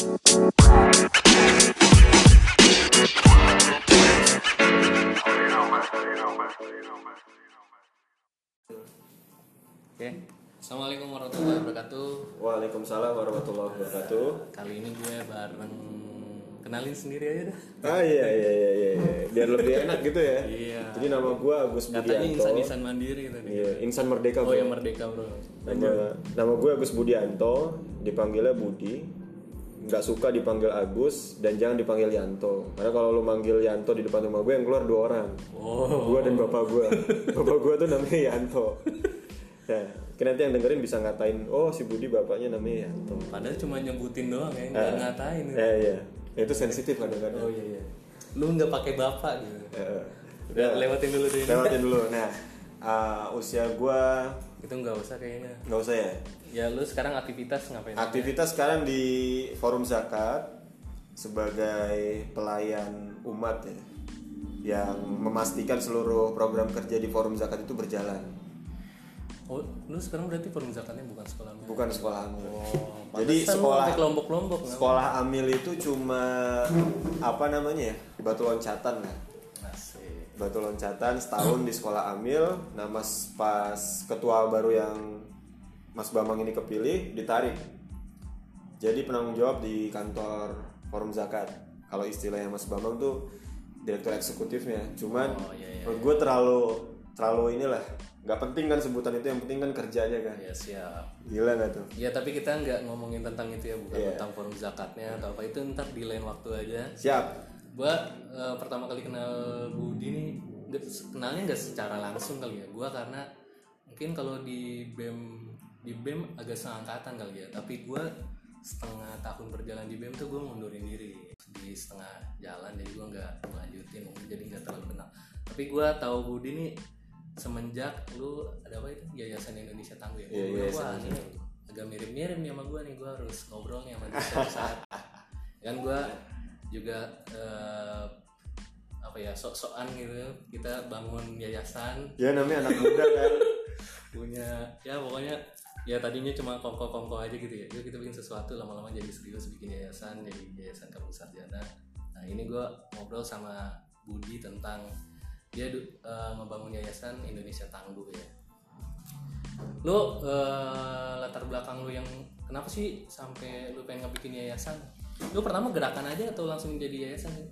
Oke. Assalamualaikum warahmatullahi wabarakatuh. Waalaikumsalam warahmatullahi wabarakatuh. Kali ini gue bareng kenalin sendiri aja dah. Ah iya iya iya iya, iya. biar lebih enak gitu ya. Iya. Jadi nama gue Agus Katanya Budianto. insan-insan mandiri tadi. Iya, Insan Merdeka. Oh bro. ya merdeka bro. Nama nama gue Agus Budianto, dipanggilnya Budi. Nggak suka dipanggil Agus dan jangan dipanggil Yanto. Karena kalau lu manggil Yanto di depan rumah gue yang keluar dua orang. Oh. Gue dan bapak gue. bapak gue tuh namanya Yanto. Nah, nanti yang dengerin bisa ngatain, oh si Budi bapaknya namanya Yanto. Padahal cuma nyebutin doang ya, nggak ngatain. Ya iya, itu sensitif kadang-kadang. Oh iya iya. Lu nggak pakai bapak gitu. Eh, Udah lewatin dulu deh. ini. lewatin dulu. Nah, uh, usia gue Itu nggak usah kayaknya. nggak usah ya. Ya lu sekarang aktivitas ngapain? Aktivitas sekarang di Forum Zakat sebagai pelayan umat ya, yang memastikan seluruh program kerja di Forum Zakat itu berjalan. Oh, lu sekarang berarti forum zakatnya bukan sekolah amil. Bukan sekolah amil. Oh, Jadi sekolah kelompok-kelompok nggak? sekolah amil itu cuma apa namanya ya batu loncatan lah. Batu loncatan setahun di sekolah amil. Nah mas pas ketua baru yang Mas Bambang ini kepilih ditarik. Jadi penanggung jawab di kantor Forum Zakat. Kalau istilahnya Mas Bambang tuh direktur eksekutifnya. Cuman Oh, iya, iya. menurut gue terlalu terlalu inilah nggak penting kan sebutan itu yang penting kan kerjanya kan. Ya siap. Gila nggak tuh? Ya tapi kita nggak ngomongin tentang itu ya, bukan Iya. tentang forum zakatnya atau apa itu ntar di lain waktu aja. Siap. Gua eh, pertama kali kenal Budi nih, kenalnya nggak secara langsung kali ya. Gua karena mungkin kalau di bem di bem agak seangkatan kali ya. Tapi gua setengah tahun berjalan di bem tuh gue mundurin diri. Di setengah jalan jadi gua nggak lanjutin mungkin jadi nggak terlalu kenal. Tapi gua tahu Budi nih semenjak lu ada apa itu? Yayasan Indonesia Tangguh ya? Gua, Yayasan wah, ini agak mirip-mirip nih sama gue nih. Gue harus ngobrol nih sama dia saat. Kan gue juga eh, apa ya sok-sokan gitu. Kita bangun yayasan. Ya namanya anak muda kan. punya ya pokoknya ya tadinya cuma kongko-kongko aja gitu ya. Yuk kita bikin sesuatu lama-lama jadi serius bikin yayasan jadi yayasan kampus sarjana nah ini gue ngobrol sama Budi tentang dia eh, ngebangun yayasan Indonesia Tangguh ya. Lu eh, latar belakang lu yang kenapa sih sampai lu pengen ngebikin yayasan lu pertama gerakan aja atau langsung jadi yayasan sih?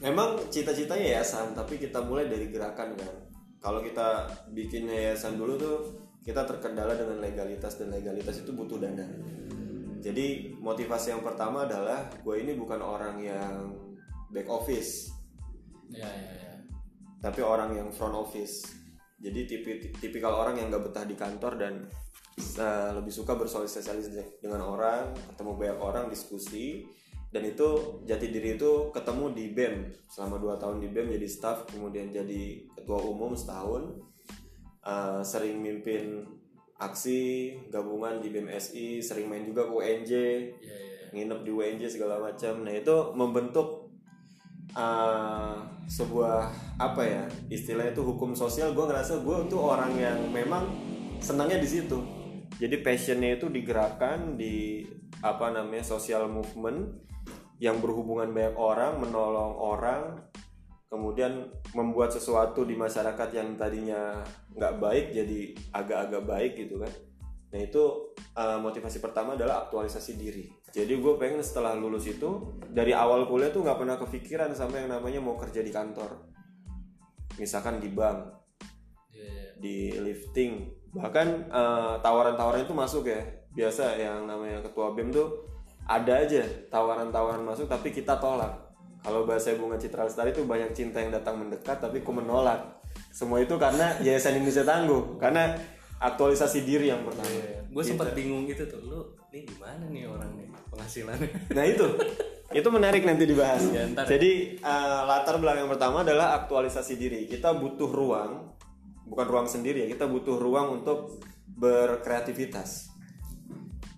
Memang cita-citanya yayasan, tapi kita mulai dari gerakan kan. Kalau kita bikin yayasan dulu tuh kita terkendala dengan legalitas dan legalitas itu butuh dana. Jadi motivasi yang pertama adalah gue ini bukan orang yang back office, ya ya ya tapi orang yang front office. Jadi tipi, tipikal orang yang gak betah di kantor dan uh, lebih suka bersosialisasi dengan orang, ketemu banyak orang, diskusi. Dan itu jati diri itu ketemu di BEM selama 2 tahun di BEM jadi staff, kemudian jadi ketua umum setahun. Uh, sering mimpin aksi gabungan di BMSI, sering main juga ke UNJ, ya ya nginep di UNJ segala macam. Nah itu membentuk uh, sebuah apa ya istilahnya itu hukum sosial. Gue ngerasa gue tuh orang yang memang senangnya di situ. Jadi passionnya itu digerakkan di apa namanya social movement yang berhubungan banyak orang, menolong orang, kemudian membuat sesuatu di masyarakat yang tadinya nggak baik jadi agak-agak baik gitu kan. Nah itu uh, motivasi pertama adalah aktualisasi diri. Jadi gue pengen setelah lulus itu dari awal kuliah tuh nggak pernah kepikiran sama yang namanya mau kerja di kantor. Misalkan di bank, ya ya. di lifting, bahkan uh, tawaran-tawaran itu masuk ya. Biasa yang namanya ketua BEM tuh ada aja tawaran-tawaran masuk tapi kita tolak. Kalau bahasa Bunga Citra Lestari itu banyak cinta yang datang mendekat tapi ku menolak. Semua itu karena Yayasan Indonesia Tangguh, karena aktualisasi diri yang pertama. gue sempat bingung gitu tuh lu nih gimana nih orang nih penghasilannya Nah itu, itu menarik nanti dibahas. Ya, ntar ya. Jadi uh, latar belakang yang pertama adalah aktualisasi diri. Kita butuh ruang, bukan ruang sendiri ya. Kita butuh ruang untuk berkreativitas.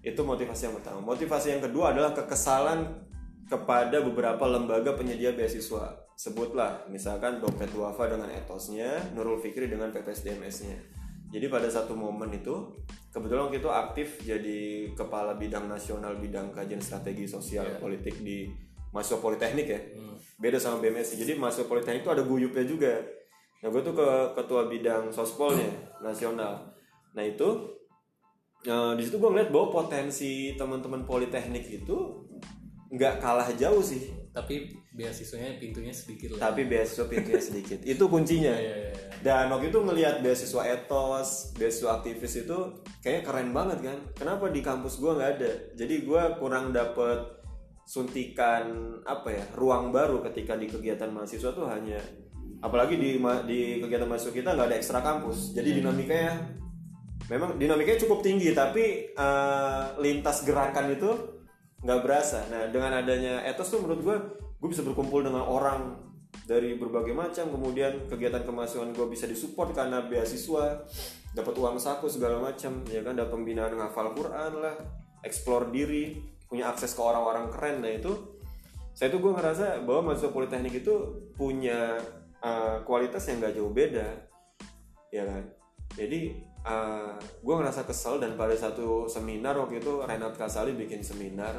Itu motivasi yang pertama. Motivasi yang kedua adalah kekesalan kepada beberapa lembaga penyedia beasiswa. Sebutlah, misalkan Dompet Duafa dengan etosnya, Nurul Fikri dengan PPSDMS-nya. jadi pada satu momen itu kebetulan waktu itu aktif jadi kepala bidang nasional bidang kajian strategi sosial Iya. politik di mahasiswa politeknik ya Hmm. beda sama BMSI jadi mahasiswa politeknik itu ada guyupnya juga nah gue tuh ke ketua bidang sospolnya nasional. Nah itu eh, di situ gue ngeliat bahwa potensi teman-teman politeknik itu nggak kalah jauh sih. Tapi beasiswanya pintunya sedikit lah. Tapi beasiswa pintunya sedikit. Itu kuncinya. Iya, iya, iya. dan waktu itu ngelihat beasiswa etos beasiswa aktivis itu kayaknya keren banget kan. Kenapa di kampus gue nggak ada? Jadi gue kurang dapet suntikan apa ya ruang baru ketika di kegiatan mahasiswa tuh hanya apalagi di di kegiatan mahasiswa kita nggak ada ekstra kampus. Jadi dinamikanya memang dinamikanya cukup tinggi tapi eh, lintas gerakan itu nggak berasa. Nah dengan adanya etos tuh menurut gue gue bisa berkumpul dengan orang dari berbagai macam. Kemudian kegiatan kemahasiswaan gue bisa disupport karena beasiswa dapat uang saku segala macam ya kan? Dapat pembinaan ngafal Quran lah explore diri punya akses ke orang-orang keren. Nah itu saya tuh gue ngerasa bahwa mahasiswa politeknik itu punya uh, kualitas yang gak jauh beda ya kan? Jadi uh, gue ngerasa kesel dan pada satu seminar waktu itu Renat Kasali bikin seminar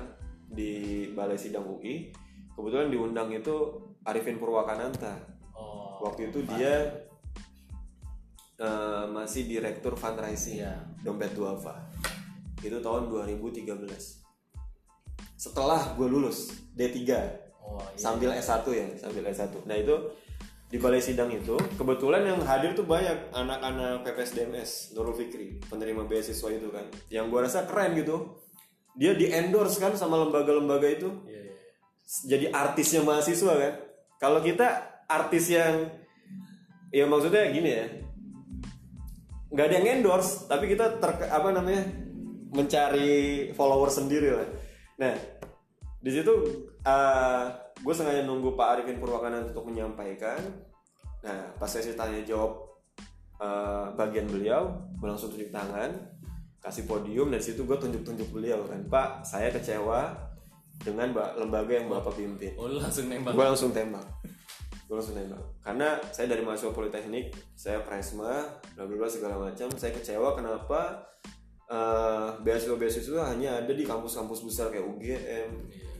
di Balai Sidang UI kebetulan diundang itu Arifin Purwakananta. Oh waktu itu dia uh, masih direktur fundraising Iya. dompet duafa. Itu tahun 2013 setelah gue lulus D3 oh iya. sambil S1 ya sambil S1 nah itu di balai sidang itu kebetulan yang hadir tuh banyak anak-anak PPSDMS Nurul Fikri penerima beasiswa itu kan. Yang gue rasa keren gitu. Dia di endorse kan sama lembaga-lembaga itu. Iya, iya. jadi artisnya mahasiswa kan. Kalau kita artis yang ya maksudnya gini ya. Nggak ada yang endorse tapi kita ter apa namanya mencari follower sendiri lah. Nah di situ gue sengaja nunggu Pak Arifin Purwakana untuk menyampaikan. Nah pas sesi tanya jawab eh, bagian beliau gue langsung tunjuk tangan kasih podium dan situ gue tunjuk-tunjuk beliau kan. Pak saya kecewa dengan lembaga yang bapak pimpin. Oh lu langsung nembak. Gue langsung tembak. Gue langsung tembak. Karena saya dari mahasiswa politeknik saya presma bla bla bla segala macam saya kecewa kenapa eh, beasiswa-beasiswa hanya ada di kampus-kampus besar kayak UGM Iya.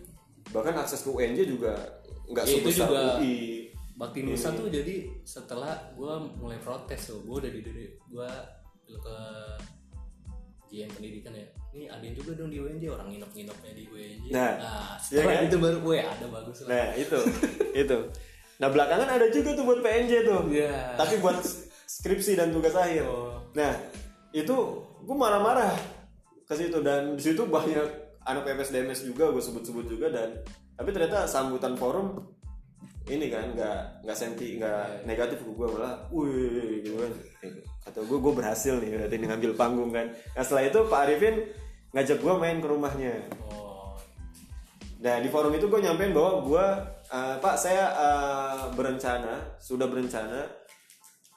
Bahkan akses ke UNJ juga nggak Ya, sebesar juga- UI Bakti Nusa tuh jadi setelah gue mulai protes tuh gue udah di gue ke JN pendidikan ya. Ini ada juga dong di UNJ orang nginep-nginepnya di UNJ Nah, setelah iya kan? itu baru gue ada bagus lah. Nah itu itu. Nah belakangan ada juga tuh buat PNJ tuh. Iya. tapi buat skripsi dan tugas akhir. Oh. nah itu gue marah-marah ke situ dan di situ banyak anak PPSDMS juga gue sebut-sebut juga dan tapi ternyata sambutan forum ini kan nggak nggak senti nggak negatif ke gue malah wih gitu kan. Kata gue gue berhasil nih berarti nih ngambil panggung kan. Nah setelah itu Pak Arifin ngajak gue main ke rumahnya. Oh. Nah di forum itu gue nyampein bahwa gue eh, Pak saya eh, berencana sudah berencana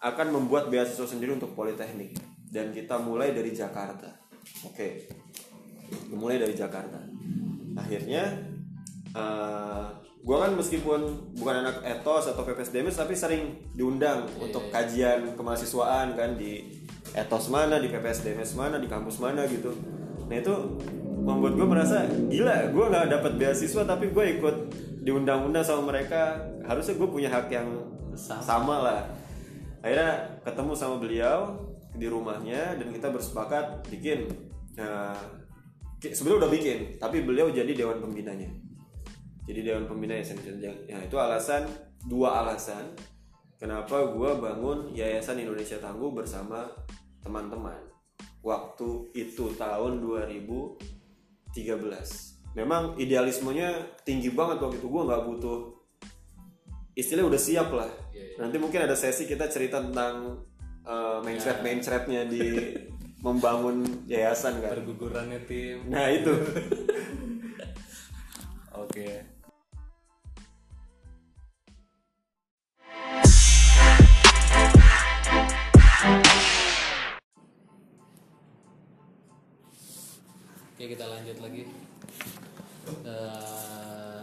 akan membuat beasiswa sendiri untuk politeknik dan kita mulai dari Jakarta. Oke, mulai dari Jakarta. Akhirnya gue kan meskipun bukan anak etos atau PPSDMS tapi sering diundang untuk kajian kemahasiswaan kan di etos mana, di PPSDMS mana, di kampus mana gitu. Nah itu membuat gue merasa gila, gue nggak dapat beasiswa tapi gue ikut diundang-undang sama mereka. Harusnya gue punya hak yang Sama. sama lah. Akhirnya ketemu sama beliau di rumahnya dan kita bersepakat bikin. Ki- sebenarnya udah bikin, tapi beliau jadi dewan pembinanya. Jadi dewan pembina yayasan Ya itu alasan dua alasan kenapa gue bangun Yayasan Indonesia Tangguh bersama teman-teman. Waktu itu tahun 2013. Memang idealismenya tinggi banget waktu itu gue nggak butuh istilah udah siap lah. Iya, iya. Nanti mungkin ada sesi kita cerita tentang uh, main thread main threadnya di membangun yayasan kan. bergugurannya tim Nah itu. oke Oke kita lanjut lagi. Eh,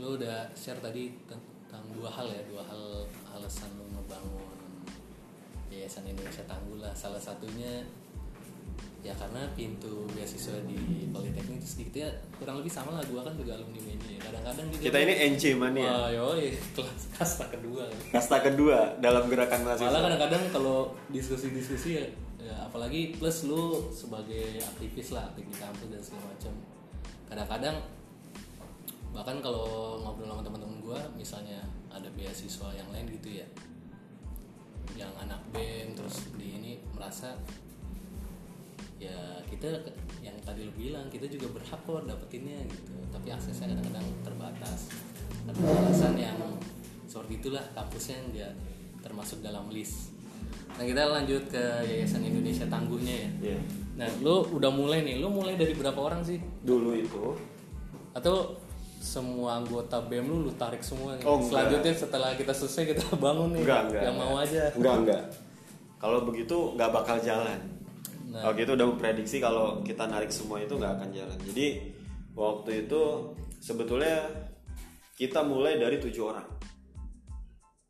lu udah share tadi tentang dua hal ya, dua hal alasan lu ngebangun Yayasan Indonesia Tangguh lah salah satunya ya karena pintu beasiswa di Politeknik itu sedikit ya kurang lebih sama lah gua kan juga alumni media ya. kadang-kadang juga Kita ini NC mania. Wah, yoi, kelas kasta kedua Kasta kedua dalam gerakan malah mahasiswa. kadang-kadang kalau diskusi-diskusi ya, ya apalagi plus lu sebagai aktivis lah aktif di kampus dan segala macam kadang-kadang bahkan kalau ngobrol sama teman-teman gua misalnya ada beasiswa yang lain gitu ya yang anak BEM terus di ini merasa ya kita yang tadi lu bilang kita juga berhak kok dapetinnya gitu tapi aksesnya kadang-kadang terbatas tapi alasan yang seperti itulah kampusnya nggak termasuk dalam list nah kita lanjut ke yayasan Indonesia tangguhnya ya Iya. nah lu udah mulai nih lu mulai dari berapa orang sih Dulu itu atau semua anggota BEM lu lu tarik semua nih? Oh, enggak. selanjutnya setelah kita selesai kita bangun nih enggak enggak. yang mau aja Enggak enggak. Kalau begitu nggak bakal jalan. Nah. Waktu itu udah memprediksi kalau kita narik semua itu nggak akan jalan. Jadi waktu itu sebetulnya kita mulai dari tujuh orang.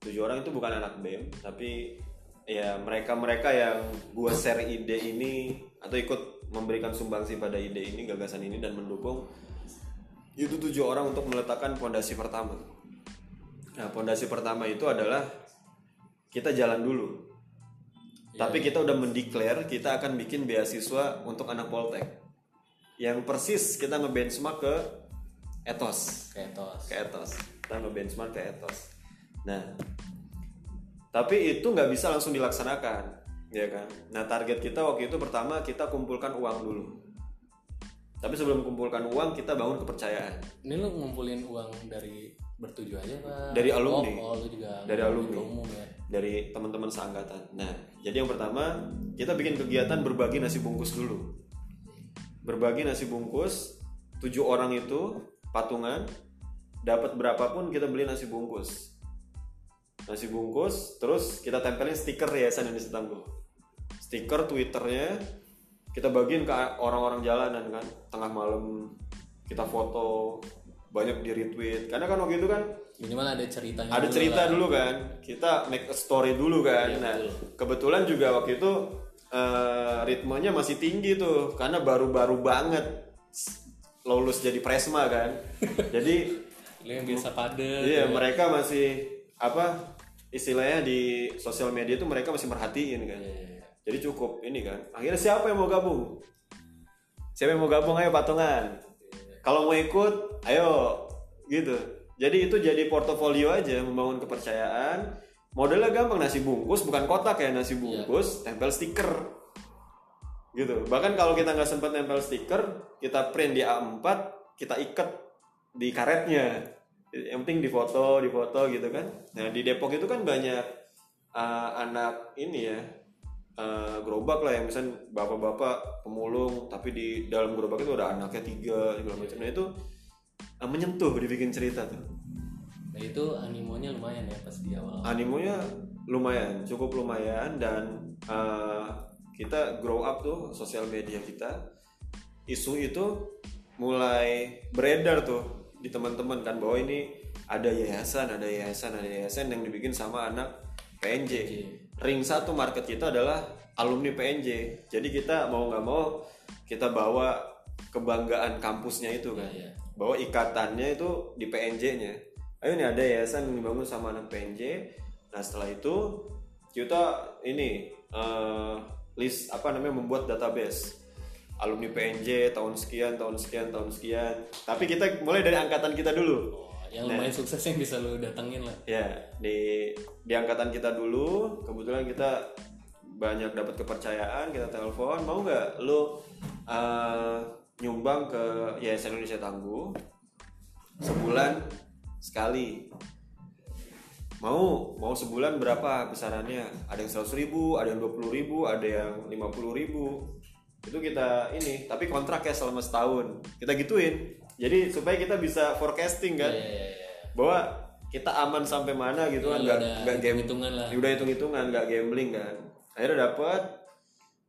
Tujuh orang itu bukan anak BEM, tapi ya mereka-mereka yang gua share ide ini atau ikut memberikan sumbangsi pada ide ini, gagasan ini dan mendukung itu tujuh orang untuk meletakkan pondasi pertama. Nah, pondasi pertama itu adalah kita jalan dulu. Tapi kita udah mendeklar kita akan bikin beasiswa untuk anak Poltek. Yang persis kita ngebenchmark ke Ethos, kayak tos ke Ethos. Kita ngebenchmark ke Ethos. Nah, tapi itu nggak bisa langsung dilaksanakan, ya kan? Nah, target kita waktu itu pertama kita kumpulkan uang dulu. Tapi sebelum kumpulkan uang kita bangun kepercayaan. Ini lu ngumpulin uang dari bertujuh aja pak? Dari alumni. Oh, oh, lu juga Dari alumni. umum ya. dari teman-teman seangkatan. Nah, jadi yang pertama kita bikin kegiatan berbagi nasi bungkus dulu. Berbagi nasi bungkus, tujuh orang itu patungan, dapat berapapun kita beli nasi bungkus. Nasi bungkus, terus kita tempelin stiker Yayasan Indonesia Tangguh. Stiker Twitternya kita bagiin ke orang-orang jalanan kan, tengah malam kita foto, banyak di retweet. Karena kan waktu itu kan Minimal ada ceritanya. ada dulu cerita lah. dulu kan kita make a story dulu kan Iya, nah betul. kebetulan juga waktu itu eh, ritmenya masih tinggi tuh karena baru-baru banget lulus jadi presma kan jadi yang biasa padet. iya ya. mereka masih apa istilahnya di sosial media tuh mereka masih merhatiin kan Iya, iya, iya. jadi cukup ini kan akhirnya siapa yang mau gabung siapa yang mau gabung ayo patungan kalau mau ikut ayo gitu. Jadi itu jadi portofolio aja membangun kepercayaan. Modelnya gampang nasi bungkus bukan kotak ya nasi bungkus tempel stiker. Gitu. Bahkan kalau kita nggak sempat nempel stiker kita print di A4 kita ikat di karetnya. Yang penting di foto di foto gitu kan. Nah di Depok itu kan banyak uh, anak ini ya uh, gerobak lah yang misalnya bapak-bapak pemulung tapi di dalam gerobak itu ada anaknya tiga segala macam. Nah itu uh, menyentuh dibikin cerita tuh. Nah itu animonya lumayan ya pas di awal. animonya lumayan cukup lumayan dan uh, kita grow up tuh sosial media kita. Isu itu mulai beredar tuh di teman-teman kan bahwa ini ada yayasan ada yayasan ada yayasan yang dibikin sama anak PNJ ring satu market kita adalah alumni PNJ jadi kita mau nggak mau kita bawa kebanggaan kampusnya itu kan Iya, iya. bahwa ikatannya itu di PNJ-nya. Ayo nih ada yayasan yang dibangun sama anak PNJ. Nah setelah itu kita ini eh, list apa namanya membuat database alumni PNJ tahun sekian tahun sekian tahun sekian. Tapi kita mulai dari angkatan kita dulu. Oh, yang lumayan sukses yang bisa lu datengin lah. Ya di di angkatan kita dulu kebetulan kita banyak dapat kepercayaan kita telepon. Mau nggak lu eh, nyumbang ke Yayasan Indonesia Tangguh sebulan sekali? Mau mau sebulan berapa besarannya? Ada yang 100 ribu ada yang 20 ribu ada yang 50 ribu. Itu kita ini tapi kontrak ya selama setahun. Kita gituin. Jadi supaya kita bisa forecasting kan? Iya, iya, iya. bahwa kita aman sampai mana gitu kan Iya, nggak nggak game hitung-hitungan lah. udah hitung hitungan nggak gambling kan akhirnya dapat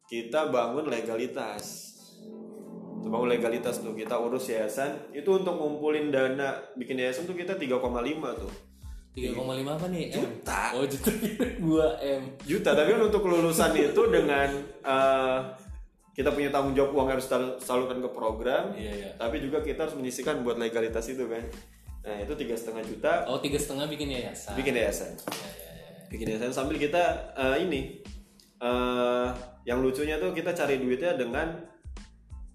kita bangun legalitas Itu bangun legalitas tuh kita urus yayasan itu untuk ngumpulin dana bikin yayasan tuh kita 3,5 tuh 3,5 apa nih? M? Juta. Oh juta gua M. juta tapi kan untuk kelulusan itu dengan eh, kita punya tanggung jawab uang harus sal- salurkan ke program Iya iya. tapi juga kita harus menyisikan buat legalitas itu kan nah itu tiga setengah juta. Oh tiga setengah bikin yayasan. bikin yayasan. Ya, ya, ya. bikin yayasan sambil kita eh, ini eh, yang lucunya tuh kita cari duitnya dengan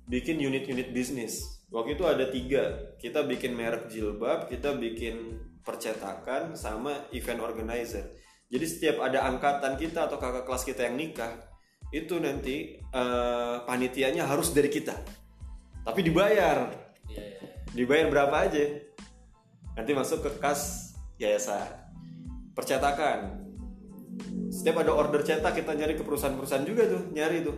bikin unit-unit bisnis. Waktu itu ada tiga. Kita bikin merek jilbab kita bikin percetakan sama event organizer. Jadi setiap ada angkatan kita atau kakak kelas kita yang nikah itu nanti eh, panitianya harus dari kita. Tapi dibayar. Iya iya. dibayar berapa aja nanti masuk ke kas yayasan. Percetakan. Setiap ada order cetak kita nyari ke perusahaan-perusahaan juga tuh nyari tuh.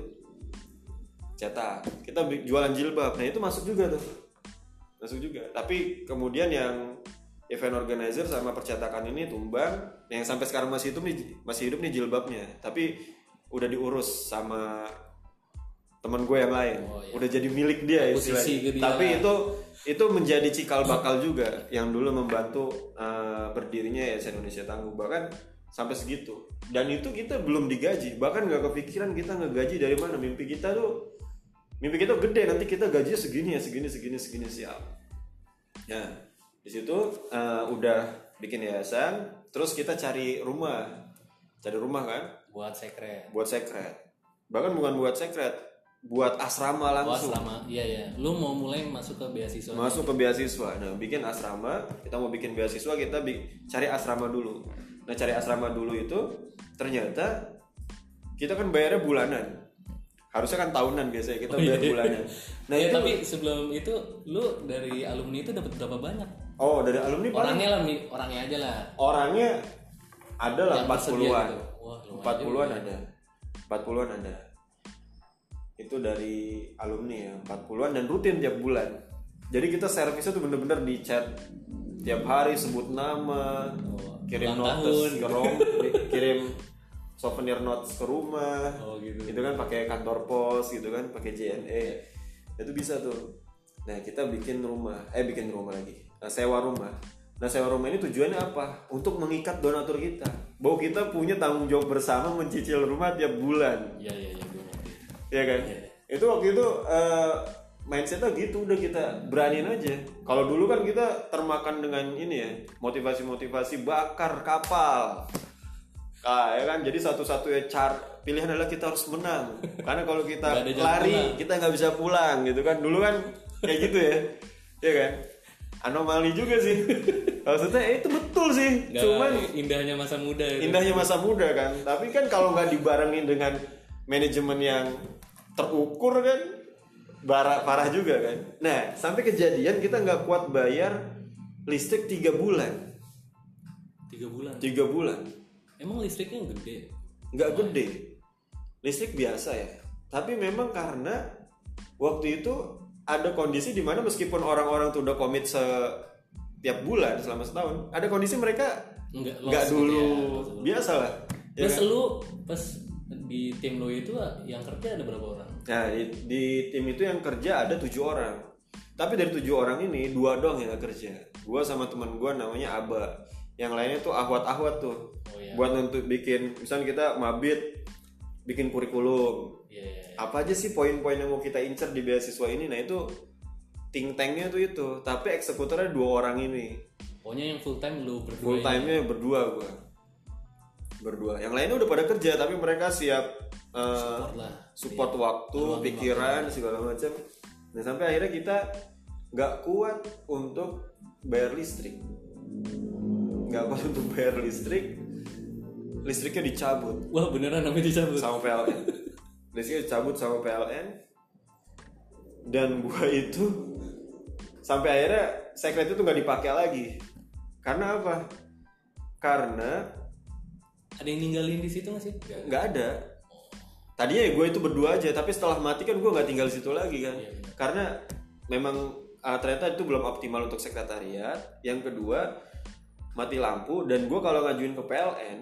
Cetak. Kita jualan jilbab. Nah itu masuk juga tuh. Masuk juga. Tapi kemudian yang event organizer sama percetakan ini tumbang. Yang sampai sekarang masih nih masih hidup nih jilbabnya. Tapi udah diurus sama teman gue yang lain. Oh, iya. udah jadi milik dia istilahnya. dia. tapi itu itu menjadi cikal bakal juga yang dulu membantu eh, berdirinya Yayasan Indonesia Tangguh. Bahkan sampai segitu. Dan itu kita belum digaji. Bahkan nggak kepikiran kita ngegaji dari mana. Mimpi kita tuh mimpi kita gede. Nanti kita gajinya segini ya segini segini segini siap. Ya di situ eh, udah bikin yayasan. Terus kita cari rumah. Cari rumah kan? Buat sekret. buat sekret. Bahkan bukan buat sekret buat asrama Buat langsung selama iya ya. Lu mau mulai masuk ke beasiswa. masuk ke beasiswa nah bikin asrama kita mau bikin beasiswa kita bi- cari asrama dulu nah cari asrama dulu itu ternyata kita kan bayarnya bulanan harusnya kan tahunan biasanya kita bayar bulanan nah ya, itu tapi sebelum itu lu dari alumni itu dapat berapa banyak? oh dari alumni paling Orangnya lah, orangnya aja lah. orangnya ada lah Yang empat bersedia puluhan gitu. Wah, ada empat puluhan ada itu dari alumni ya empat puluhan dan rutin tiap bulan. Jadi kita servisnya tuh bener-bener di chat tiap hari sebut nama Oh, kirim notes tahun. ke rom kirim souvenir notes ke rumah. Oh gitu. itu kan pakai kantor pos gitu kan pakai JNE itu bisa tuh. Nah kita bikin rumah eh bikin rumah lagi. Nah, sewa rumah. Nah sewa rumah ini tujuannya apa? Untuk mengikat donatur kita. Bahwa kita punya tanggung jawab bersama mencicil rumah tiap bulan. Iya iya iya ya kan? Itu waktu itu eh, mindsetnya gitu udah kita beraniin aja. Kalau dulu kan kita termakan dengan ini ya motivasi-motivasi bakar kapal. Ah ya kan? Jadi satu-satunya cara pilihan adalah kita harus menang. Karena kalau kita lari pulang. kita nggak bisa pulang gitu kan? Dulu kan kayak gitu ya. Ya kan? Anomali juga sih. Maksudnya eh, itu betul sih. Nggak cuman indahnya masa muda itu. indahnya masa muda kan. Tapi kan kalau nggak dibarengin dengan manajemen yang terukur kan? Bara- parah juga kan? Nah sampai kejadian kita nggak kuat bayar listrik tiga bulan. Tiga bulan. tiga bulan. Emang listriknya gede. nggak gede. Listrik biasa ya. Tapi memang karena waktu itu ada kondisi di mana meskipun orang-orang tuh udah komit setiap bulan selama setahun ada kondisi mereka nggak gitu dulu. ya, biasa lah ya Terus kan? lu pas di tim lu itu yang kerja ada berapa orang? Nah di, di tim itu yang kerja ada tujuh orang. Tapi dari tujuh orang ini dua doang yang gak kerja. Gua sama teman gua namanya Aba. Yang lainnya tuh ahwat-ahwat tuh. Oh iya. Buat untuk bikin, misalnya kita mabit, bikin kurikulum. Iya iya. iya. Apa aja sih poin-poin yang mau kita incer di beasiswa ini? Nah itu think tanknya tuh itu. Tapi eksekutornya dua orang ini. Pokoknya yang full time lu berdua. Full time-nya berdua gua. Berdua. Yang lainnya udah pada kerja tapi mereka siap eh, Support lah. support waktu, Luangin pikiran segala macam. Nah sampai akhirnya kita nggak kuat untuk bayar listrik, nggak kuat untuk bayar listrik, listriknya dicabut Wah beneran namanya dicabut. sama PLN, listriknya dicabut sama PLN, dan gua itu sampai akhirnya sekret itu nggak dipakai lagi, karena apa? Karena Ada yang ninggalin di situ nggak sih? Nggak. ada tadinya ya gue itu berdua aja tapi setelah mati kan gue nggak tinggal di situ lagi kan Iya, karena memang uh, ternyata itu belum optimal untuk sekretariat yang kedua mati lampu dan gue kalau ngajuin ke PLN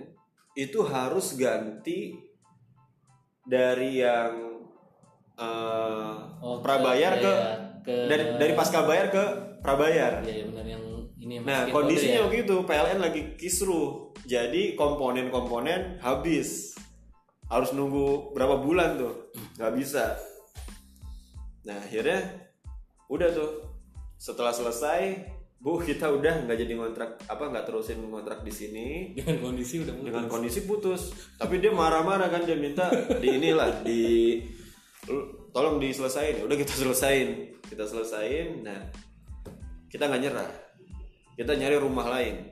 itu harus ganti dari yang uh, Oh, prabayar ke- ke, ke- dari dari pasca bayar ke prabayar Iya iya benar yang ini yang Nah kondisinya ya? begitu PLN lagi kisruh. Jadi komponen-komponen habis. Harus nunggu berapa bulan tuh? Nggak bisa. Nah akhirnya udah tuh. Setelah selesai Bu kita udah nggak jadi ngontrak apa nggak terusin ngontrak di sini. Dengan kondisi udah mulai dengan kondisi putus. Tapi dia marah-marah kan dia minta di inilah di tolong diselesain udah kita selesain. Kita selesain. Nah kita nggak nyerah kita nyari rumah lain.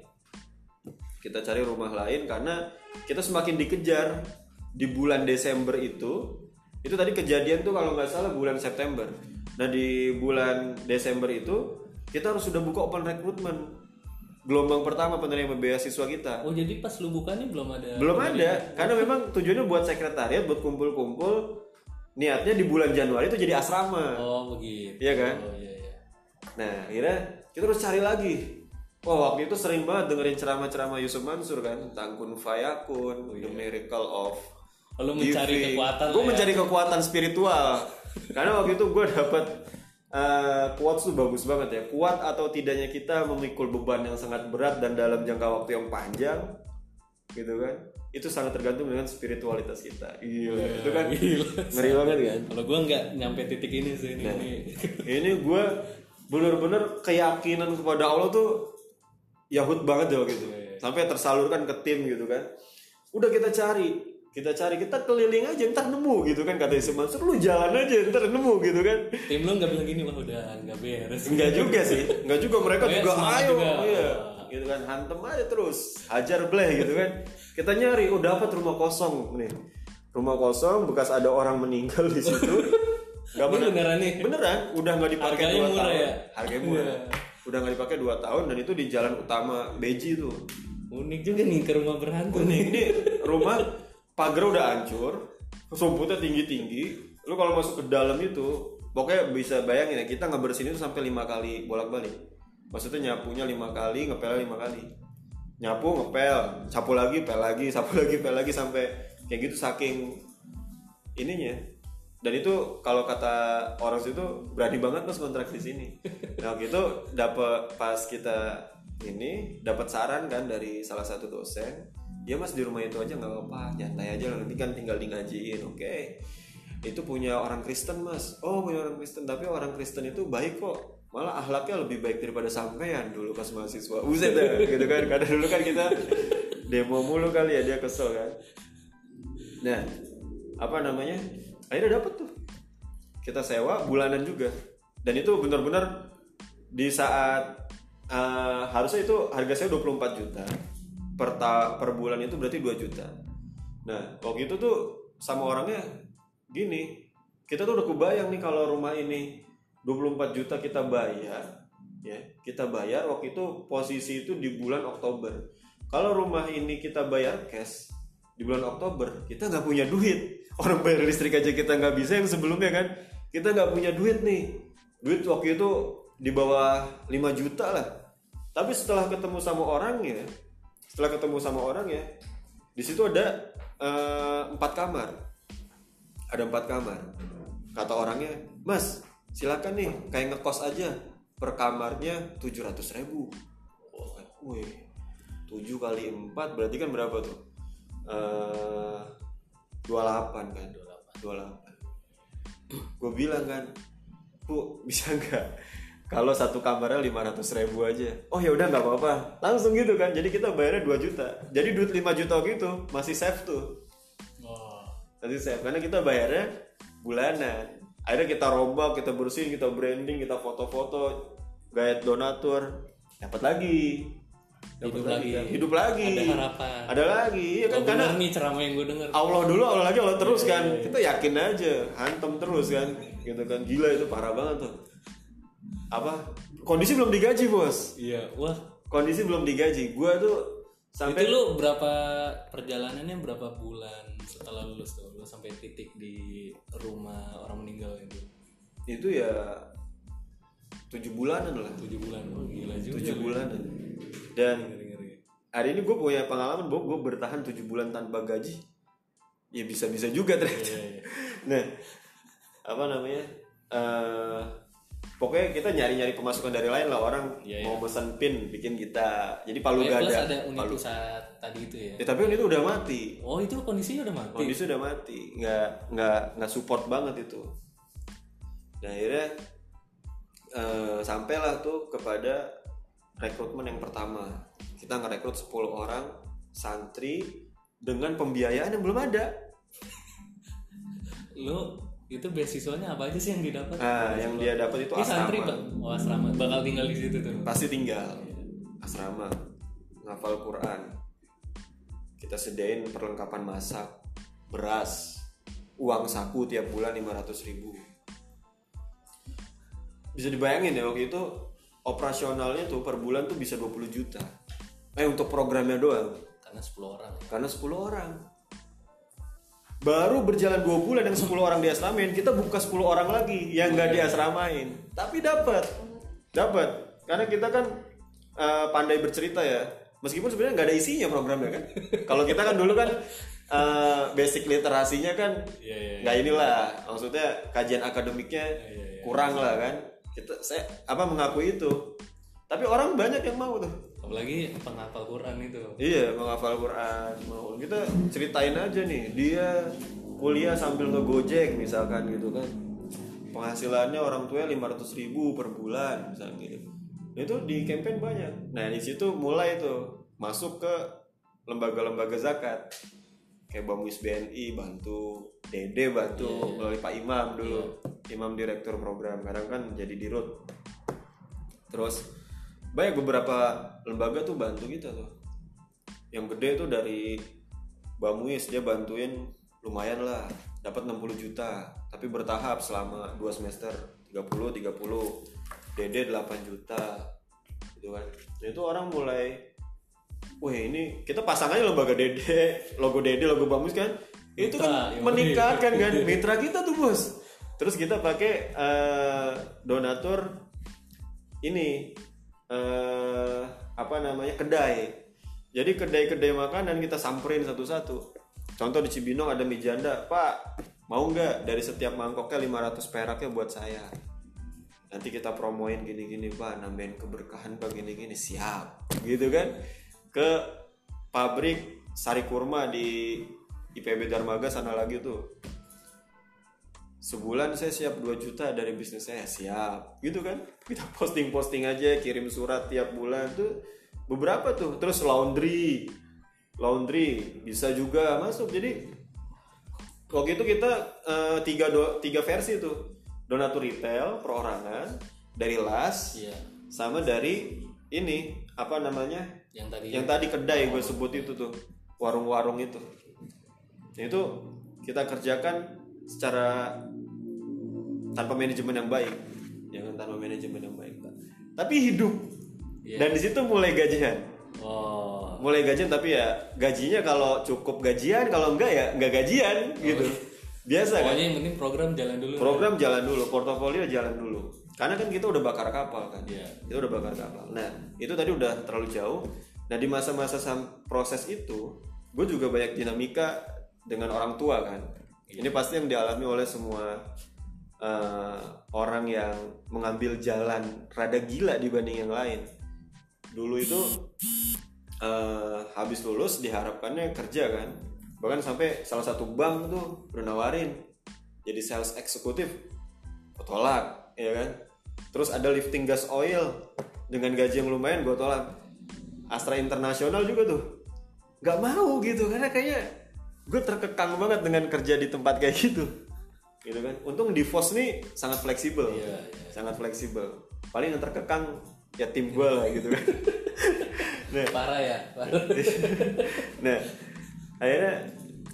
Kita cari rumah lain karena kita semakin dikejar di bulan Desember itu itu tadi kejadian tuh kalau nggak salah bulan September. Nah di bulan Desember itu kita harus sudah buka open recruitment. Gelombang pertama penerima beasiswa kita. Oh jadi pas lu buka nih belum ada belum ada karena memang tujuannya buat sekretariat buat kumpul-kumpul. Niatnya di bulan Januari itu jadi asrama. Oh begitu. Iya kan? oh iya iya. Nah akhirnya kita harus cari lagi Wah waktu itu sering banget dengerin ceramah-ceramah Yusuf Mansur kan tentang kun fayakun, the miracle of Oh, lu mencari kekuatan Gue ya. mencari kekuatan spiritual. Karena waktu itu gue dapet uh, quotes tuh bagus banget ya. Kuat atau tidaknya kita memikul beban yang sangat berat dan dalam jangka waktu yang panjang, gitu kan? Itu sangat tergantung dengan spiritualitas kita. Gila, itu kan Gila. ngeri banget kan? kalau gua nggak nyampe titik ini sih ini, Nah. ini. Ini gue bener-bener keyakinan kepada Allah tuh yahut banget deh gitu. Sampai tersalurkan ke tim gitu kan. Udah kita cari, kita cari, kita keliling aja ntar nemu gitu kan kata Yusuf Mansur lu jalan aja ntar nemu gitu kan. tim lu nggak bilang gini wah udah nggak beres Enggak juga sih, enggak juga mereka Oh ya, juga ayo, juga. iya, gitu kan hantem aja terus, hajar bleh gitu kan. Kita nyari, oh dapat rumah kosong nih, rumah kosong bekas ada orang meninggal di situ. Gak Ini beneran nih? Beneran, udah nggak dipakai Harganya murah tahun. ya? Harganya murah. Udah nggak dipakai dua tahun dan itu di jalan utama Beji tuh. unik juga nih ke rumah berhantu nih Ini rumah pagar udah hancur, rumputnya tinggi tinggi. Lu kalau masuk ke dalam itu, pokoknya bisa bayangin ya kita ngebersihin itu sampai lima kali bolak balik. Maksudnya nyapunya lima kali, ngepelnya lima kali. Nyapu, ngepel, sapu lagi, pel lagi, sapu lagi, pel lagi sampai kayak gitu saking ininya. Dan itu kalau kata orang situ berani banget mas kontrak di sini. Nah gitu dapat pas kita ini dapat saran kan dari salah satu dosen, ya mas di rumah itu aja nggak apa-apa, nyantai aja nanti kan tinggal di ngajiin, oke. Itu punya orang Kristen mas, oh punya orang Kristen, tapi orang Kristen itu baik kok, malah ahlaknya lebih baik daripada sampean dulu pas mahasiswa. Buset dah, gitu kan, karena dulu kan kita demo mulu kali ya dia kesel kan. Nah, apa namanya? Akhirnya dapet tuh. Kita sewa bulanan juga. Dan itu benar-benar di saat eh, harusnya itu harga saya 24 juta. Per ta- per bulan itu berarti 2 juta. Nah, waktu itu tuh sama orangnya gini. Kita tuh udah kebayang nih kalau rumah ini 24 juta kita bayar, ya. Kita bayar waktu itu posisi itu di bulan Oktober. Kalau rumah ini kita bayar cash di bulan Oktober, kita nggak punya duit. Orang bayar listrik aja kita nggak bisa yang sebelumnya kan. Kita nggak punya duit nih. Duit waktu itu di bawah 5 juta lah. Tapi setelah ketemu sama orangnya, setelah ketemu sama orangnya, di situ ada eh, empat kamar. Ada empat kamar. Kata orangnya, Mas, silakan nih kayak ngekos aja. Per kamarnya 700 ribu. Wih, 7 kali 4 berarti kan berapa tuh? Eh 28 kan? 28. Gue bilang kan, Bu, bisa nggak? Kalau satu kamarnya 500 ribu aja. Oh ya udah nggak apa-apa. Langsung gitu kan. Jadi kita bayarnya 2 juta. Jadi duit 5 juta gitu masih safe tuh. oh Masih safe karena kita bayarnya bulanan. Akhirnya kita rombak, kita bersihin, kita branding, kita foto-foto, gaya donatur, dapat lagi. Dapat Hidup lagi. kan. Hidup lagi. ada harapan. Ada lagi, ya kan? Karena nih ceramah yang gue denger. Allah dulu Allah lagi Allah terus Iya, kan. kita yakin aja hantem terus kan. Gitu kan. Gila itu parah banget tuh. Apa? Kondisi belum digaji bos. Iya wah. Kondisi belum digaji. Gua tuh sampai itu lu berapa perjalanannya berapa bulan setelah lulus tuh? Lu sampai titik di rumah orang meninggal itu? Itu ya tujuh bulanan lah. Tujuh bulan. Oh, gila juga tujuh lu. bulanan. Dan hari ini gue punya pengalaman bahwa gue bertahan tujuh bulan tanpa gaji ya bisa bisa juga ternyata. Iya, iya. nah apa namanya Eh pokoknya kita nyari-nyari pemasukan dari lain lah. Orang Iya, mau pesan pin bikin kita jadi palu gak plus ada unit palu. saat tadi itu ya? Ya, tapi unit udah mati. Oh itu kondisinya udah mati? Kondisi udah mati. Nggak nggak nggak support banget itu. Dan akhirnya eh, sampailah tuh kepada rekrutmen yang pertama. Kita ngerekrut 10 orang santri dengan pembiayaan yang belum ada. Lo itu beasiswanya apa aja sih yang didapat? Nah yang dia dapat itu ini santri asrama. Pak. oh asrama. Bakal tinggal di situ tuh. Pasti tinggal. Asrama. Ngafal Quran. Kita sediain perlengkapan masak beras uang saku tiap bulan 500 ribu bisa dibayangin ya waktu itu operasionalnya tuh per bulan tuh bisa 20 juta. Eh untuk programnya doang. Karena 10 orang ya. karena 10 orang. Baru berjalan dua bulan yang 10 orang diasramain kita buka 10 orang lagi yang nggak diasramain tapi dapat. Dapat. Karena kita kan eh, pandai bercerita ya. Meskipun sebenarnya nggak ada isinya programnya kan. Kalau kita kan dulu kan eh, basic literasinya kan Iya, iya, nggak inilah. Maksudnya kajian akademiknya iya, kurang lah kan kita saya apa mengakui itu tapi orang banyak yang mau tuh apalagi penghafal Quran itu Iya, menghafal Quran. Mau kita ceritain aja nih, dia kuliah sambil ngegojek misalkan gitu kan. Penghasilannya orang tuanya 500 ribu per bulan misalnya gitu. Itu di campaign banyak. Nah di situ mulai tuh masuk ke lembaga-lembaga zakat. Kayak Bamus BNI bantu, Dede bantu melalui Pak Imam dulu. Imam direktur program, kadang kan jadi dirut. Terus banyak beberapa lembaga tuh bantu kita tuh. Yang gede tuh dari Bamuis dia bantuin lumayan lah dapat 60 juta. Tapi bertahap selama 2 semester 30 30 Dede 8 juta gitu kan. Nah, itu orang mulai wah ini kita pasang aja lembaga Dede logo Dede logo Bamus kan? Itu kan Mitra, meningkatkan kan. Mitra kita tuh bos terus kita pakai eh, donatur ini eh apa namanya kedai. Jadi kedai-kedai makanan kita samperin satu-satu. Contoh di Cibinong ada mie janda pak mau nggak dari setiap mangkoknya 500 peraknya buat saya? Nanti kita promoin gini-gini pak nambahin keberkahan pak gini-gini. Siap. Gitu kan? Ke pabrik sari kurma di IPB Darmaga sana lagi tuh sebulan saya siap 2 juta dari bisnis saya siap. Gitu kan? Kita posting posting aja kirim surat tiap bulan tuh. Beberapa tuh terus laundry. Laundry bisa juga masuk. Jadi waktu itu kita eh, tiga do, tiga versi tuh. Donatur retail perorangan dari las iya. sama dari ini apa namanya? Yang tadi. Yang tadi kedai gue sebut itu tuh warung-warung itu. Nah, itu kita kerjakan secara tanpa manajemen yang baik. Jangan tanpa manajemen yang baik tapi hidup. Iya. dan di situ mulai gajian. Oh. Mulai gajian tapi ya gajinya kalau cukup gajian kalau enggak ya enggak gajian gitu. biasa kan? Pokoknya yang penting program jalan dulu program jalan dulu portofolio jalan dulu. Karena kan kita udah bakar kapal kan? Iya. kita udah bakar kapal. Nah itu tadi udah terlalu jauh. Nah di masa-masa sam- proses itu gue juga banyak dinamika dengan orang tua kan? Ini pasti yang dialami oleh semua eh, orang yang mengambil jalan rada gila dibanding yang lain. Dulu itu eh, habis lulus diharapkannya kerja kan. Bahkan sampai salah satu bank tuh udah jadi sales eksekutif. Tolak ya kan? Terus ada lifting gas oil dengan gaji yang lumayan gue tolak. Astra Internasional juga tuh. Nggak mau gitu karena kayaknya gue terkekang banget dengan kerja di tempat kayak gitu gitu kan? Untung di Vos nih sangat fleksibel. Iya, sangat fleksibel. Paling yang terkekang ya tim gue lah gitu kan. Nah. Parah ya parah. nah akhirnya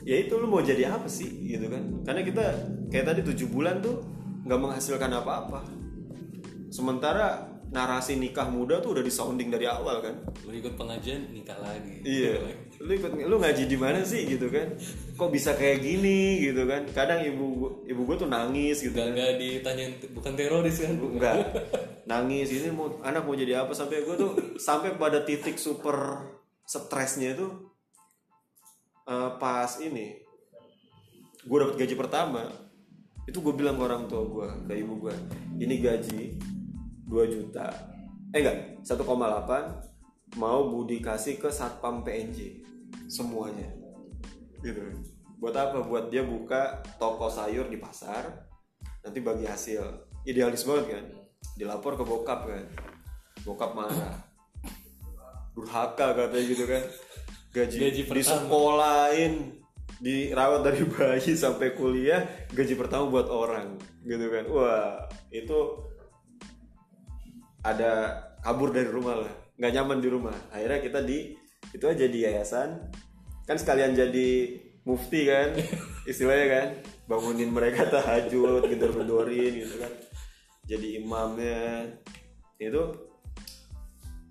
ya itu lu mau jadi apa sih? Gitu kan? Karena kita kayak tadi tujuh bulan tuh nggak menghasilkan apa-apa. Sementara narasi nikah muda tuh udah disounding dari awal kan? Lu ikut pengajian nikah lagi. Iya lu ikut lu ngaji di mana sih gitu kan? Kok bisa kayak gini gitu kan? Kadang ibu ibu gue tuh nangis gitu Gak, gak ditanyain bukan teroris kan? Enggak nangis ini mau anak mau jadi apa? Sampai gue tuh sampai pada titik super stresnya itu eh, pas ini gue dapet gaji pertama itu gue bilang ke orang tua gue ke ibu gue ini gaji 2 juta. Eh enggak 1,8 mau Budi kasih ke satpam PNJ semuanya. Gitu. Buat apa? Buat dia buka toko sayur di pasar nanti bagi hasil. Idealis banget kan? Dilapor ke bokap kan. Bokap marah. Durhaka katanya gitu kan. Gaji, Gaji di pertama. sekolahin dirawat dari bayi sampai kuliah gaji pertama buat orang. Gitu kan. Wah itu ada kabur dari rumah lah. Nggak nyaman di rumah. Akhirnya kita di itu aja di yayasan. Kan sekalian jadi mufti kan istilahnya kan. Bangunin mereka tahajud gedor-gedorin gitu kan. Jadi imamnya. Itu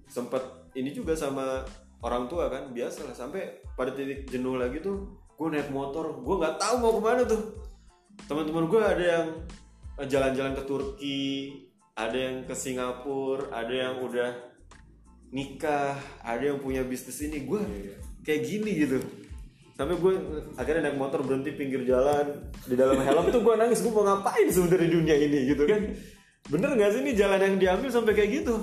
sempat ini juga sama orang tua kan biasa lah sampai pada titik jenuh lagi tuh gue naik motor. Gue nggak tahu mau ke mana tuh. Teman-teman gue ada yang jalan-jalan ke Turki ada yang ke Singapura ada yang udah nikah ada yang punya bisnis ini gue kayak gini gitu. Sampai gue akhirnya naik motor berhenti pinggir jalan di dalam helm tuh gue nangis gue mau ngapain sebenarnya dunia ini gitu kan? Bener nggak sih ini jalan yang diambil sampai kayak gitu?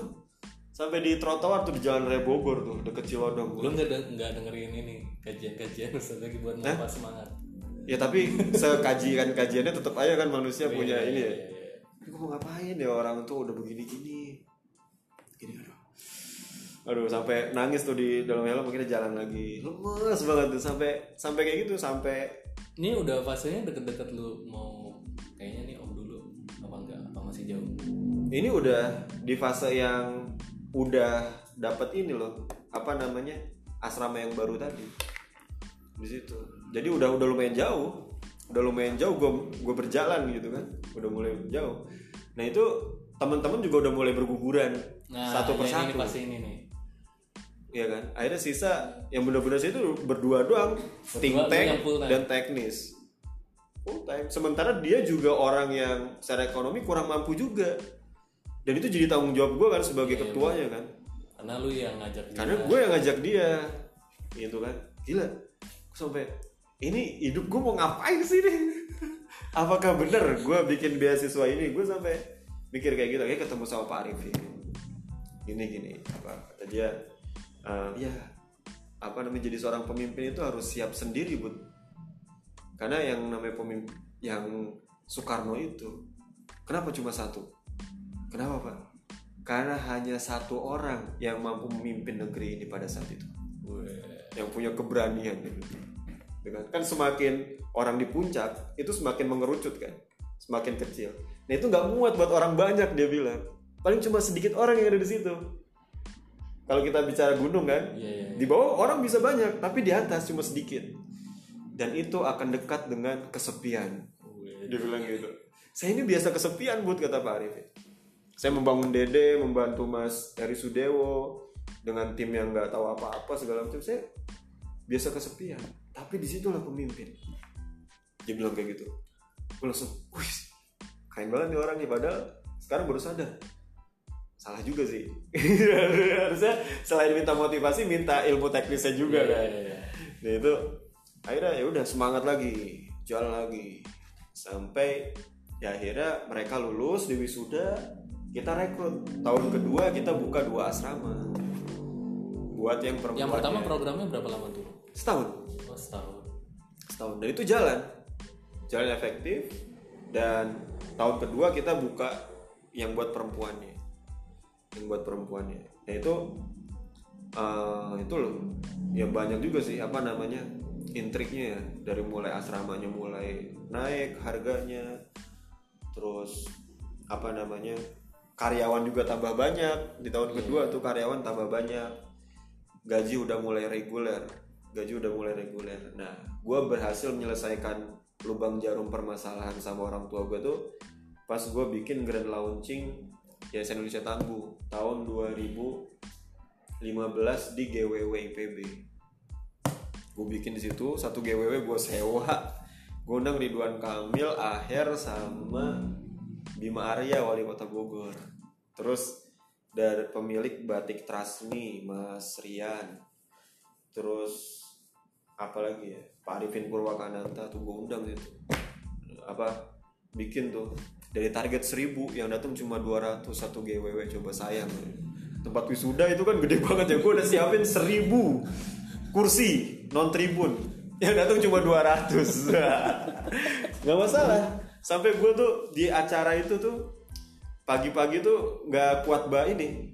Sampai di trotoar tuh di jalan Raya Bogor tuh deket Cilodong Lu nggak de- nggak dengerin ini kajian-kajian lagi buat nambah semangat. ya tapi sekajian kajiannya tetap aja kan manusia punya Iya, ini ya. iya, iya. gue mau ngapain ya orang tuh udah begini gini gini aduh aduh sampai nangis tuh di dalam helm akhirnya jalan lagi. Lemes banget tuh sampai sampai kayak gitu sampai Ini udah fasenya deket-deket lu mau kayaknya nih om dulu apa enggak? Apa masih jauh? ini udah di fase yang udah dapat ini loh apa namanya asrama yang baru tadi. Di situ. Jadi udah udah lumayan jauh. Udah lumayan jauh gue gue berjalan gitu kan. Udah mulai jauh. Nah itu teman-teman juga udah mulai berguguran. Nah, satu ya persatu. ini pasti ini nih. Iya kan? Akhirnya sisa yang benar-benar itu berdua doang. Think tank dan teknis. Full time sementara dia juga orang yang secara ekonomi kurang mampu juga. Dan itu jadi tanggung jawab gue kan sebagai Iya, ketuanya kan. Karena lu yang ngajak dia. karena gue yang ngajak dia. Gitu kan. Gila. Sampai ini hidup gue mau ngapain sih nih apakah bener gue bikin beasiswa ini? Gue sampai mikir kayak gitu. Kayak ketemu sama Pak Arif ini gini gini. Apa? Kata dia "Eh, ya apa namanya jadi seorang pemimpin itu harus siap sendiri bud karena yang namanya pemimpin yang Soekarno itu kenapa cuma satu kenapa pak karena hanya satu orang yang mampu memimpin negeri ini pada saat itu Weh. yang punya keberanian gitu. Dengan kan semakin orang di puncak itu semakin mengerucut kan, semakin kecil. Nah itu nggak muat buat orang banyak dia bilang. Paling cuma sedikit orang yang ada di situ. Kalau kita bicara gunung kan, Iya, iya, di bawah orang bisa banyak, tapi di atas cuma sedikit. Dan itu akan dekat dengan kesepian. Dia bilang gitu. Saya ini biasa kesepian buat kata Pak Arif. Saya membangun Dede, membantu Mas Heri Sudewo dengan tim yang nggak tahu apa-apa segala macam. Saya biasa kesepian. Tapi di situlah pemimpin. Dia bilang kayak gitu. Gue langsung, wih, keren banget nih orang nih. Padahal sekarang baru sadar. Salah juga sih. Harusnya selain minta motivasi, minta ilmu teknisnya juga Iya, kan. iya, iya. Nah itu akhirnya ya udah semangat lagi, jalan lagi sampai ya akhirnya mereka lulus di wisuda, kita rekrut. Tahun kedua kita buka dua asrama buat yang perempuan. Yang pertama programnya berapa lama tuh? setahun, Oh, setahun. setahun dan itu jalan, jalan efektif dan tahun kedua kita buka yang buat perempuannya, yang buat perempuannya. Nah itu eh, itu loh, ya banyak juga sih apa namanya intriknya ya. Dari mulai asramanya mulai naik harganya, terus apa namanya karyawan juga tambah banyak. Di tahun kedua tuh karyawan tambah banyak, gaji udah mulai reguler, gaji udah mulai reguler. Nah, gue berhasil menyelesaikan lubang jarum permasalahan sama orang tua gue tuh pas gue bikin grand launching Yayasan Indonesia Tangguh tahun 2015 di GWW IPB. Gue bikin di situ satu GWW gue sewa, gue undang Ridwan Kamil, Aher sama Bima Arya wali kota Bogor. Terus dari pemilik batik Trasmi Mas Rian. Terus apa lagi ya? Pak Arifin Purwakananta tuh gue undang itu. Apa bikin tuh dari target 1000 yang datang cuma 200 satu GWW coba sayang. Tempat wisuda itu kan gede banget ya gue udah siapin 1000 kursi non tribun. Yang datang cuma 200 nggak masalah. Sampai gue tuh di acara itu tuh pagi-pagi tuh nggak kuat bah ini.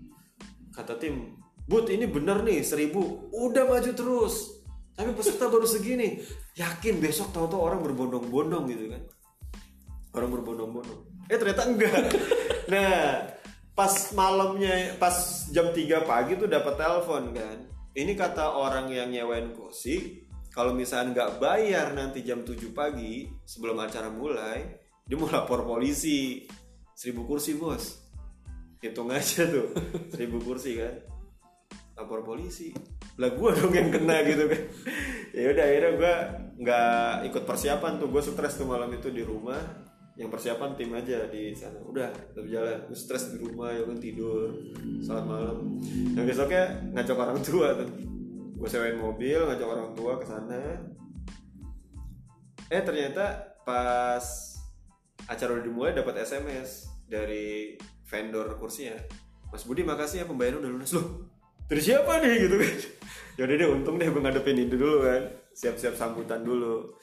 Kata tim but ini bener nih 1000 udah maju terus. Tapi peserta baru segini. Yakin besok tahu-tahu orang berbondong-bondong gitu kan orang berbondong-bondong. Eh ternyata enggak. Nah pas malamnya pas jam 3 pagi tuh dapat telepon kan. Ini kata orang yang nyewain kursi kalau misalnya nggak bayar nanti jam 7 pagi sebelum acara mulai dia mau lapor polisi. Seribu kursi bos. Hitung aja tuh. Seribu kursi kan. Lapor polisi. Lah gue dong yang kena gitu kan. Ya udah akhirnya gue nggak ikut persiapan tuh. Gue stres tuh malam itu di rumah yang persiapan tim aja di sana. Udah udah jalan gue stres di rumah ya kan tidur. Salat malam. Yang besoknya ngajak orang tua tuh. Gue sewain mobil ngajak orang tua ke sana. Eh ternyata pas acara udah dimulai dapat sms dari vendor kursinya. Mas Budi makasih ya pembayaran udah lunas. Loh dari siapa nih gitu kan? Yaudah deh untung deh gue ngadepin itu dulu kan. Siap-siap sambutan dulu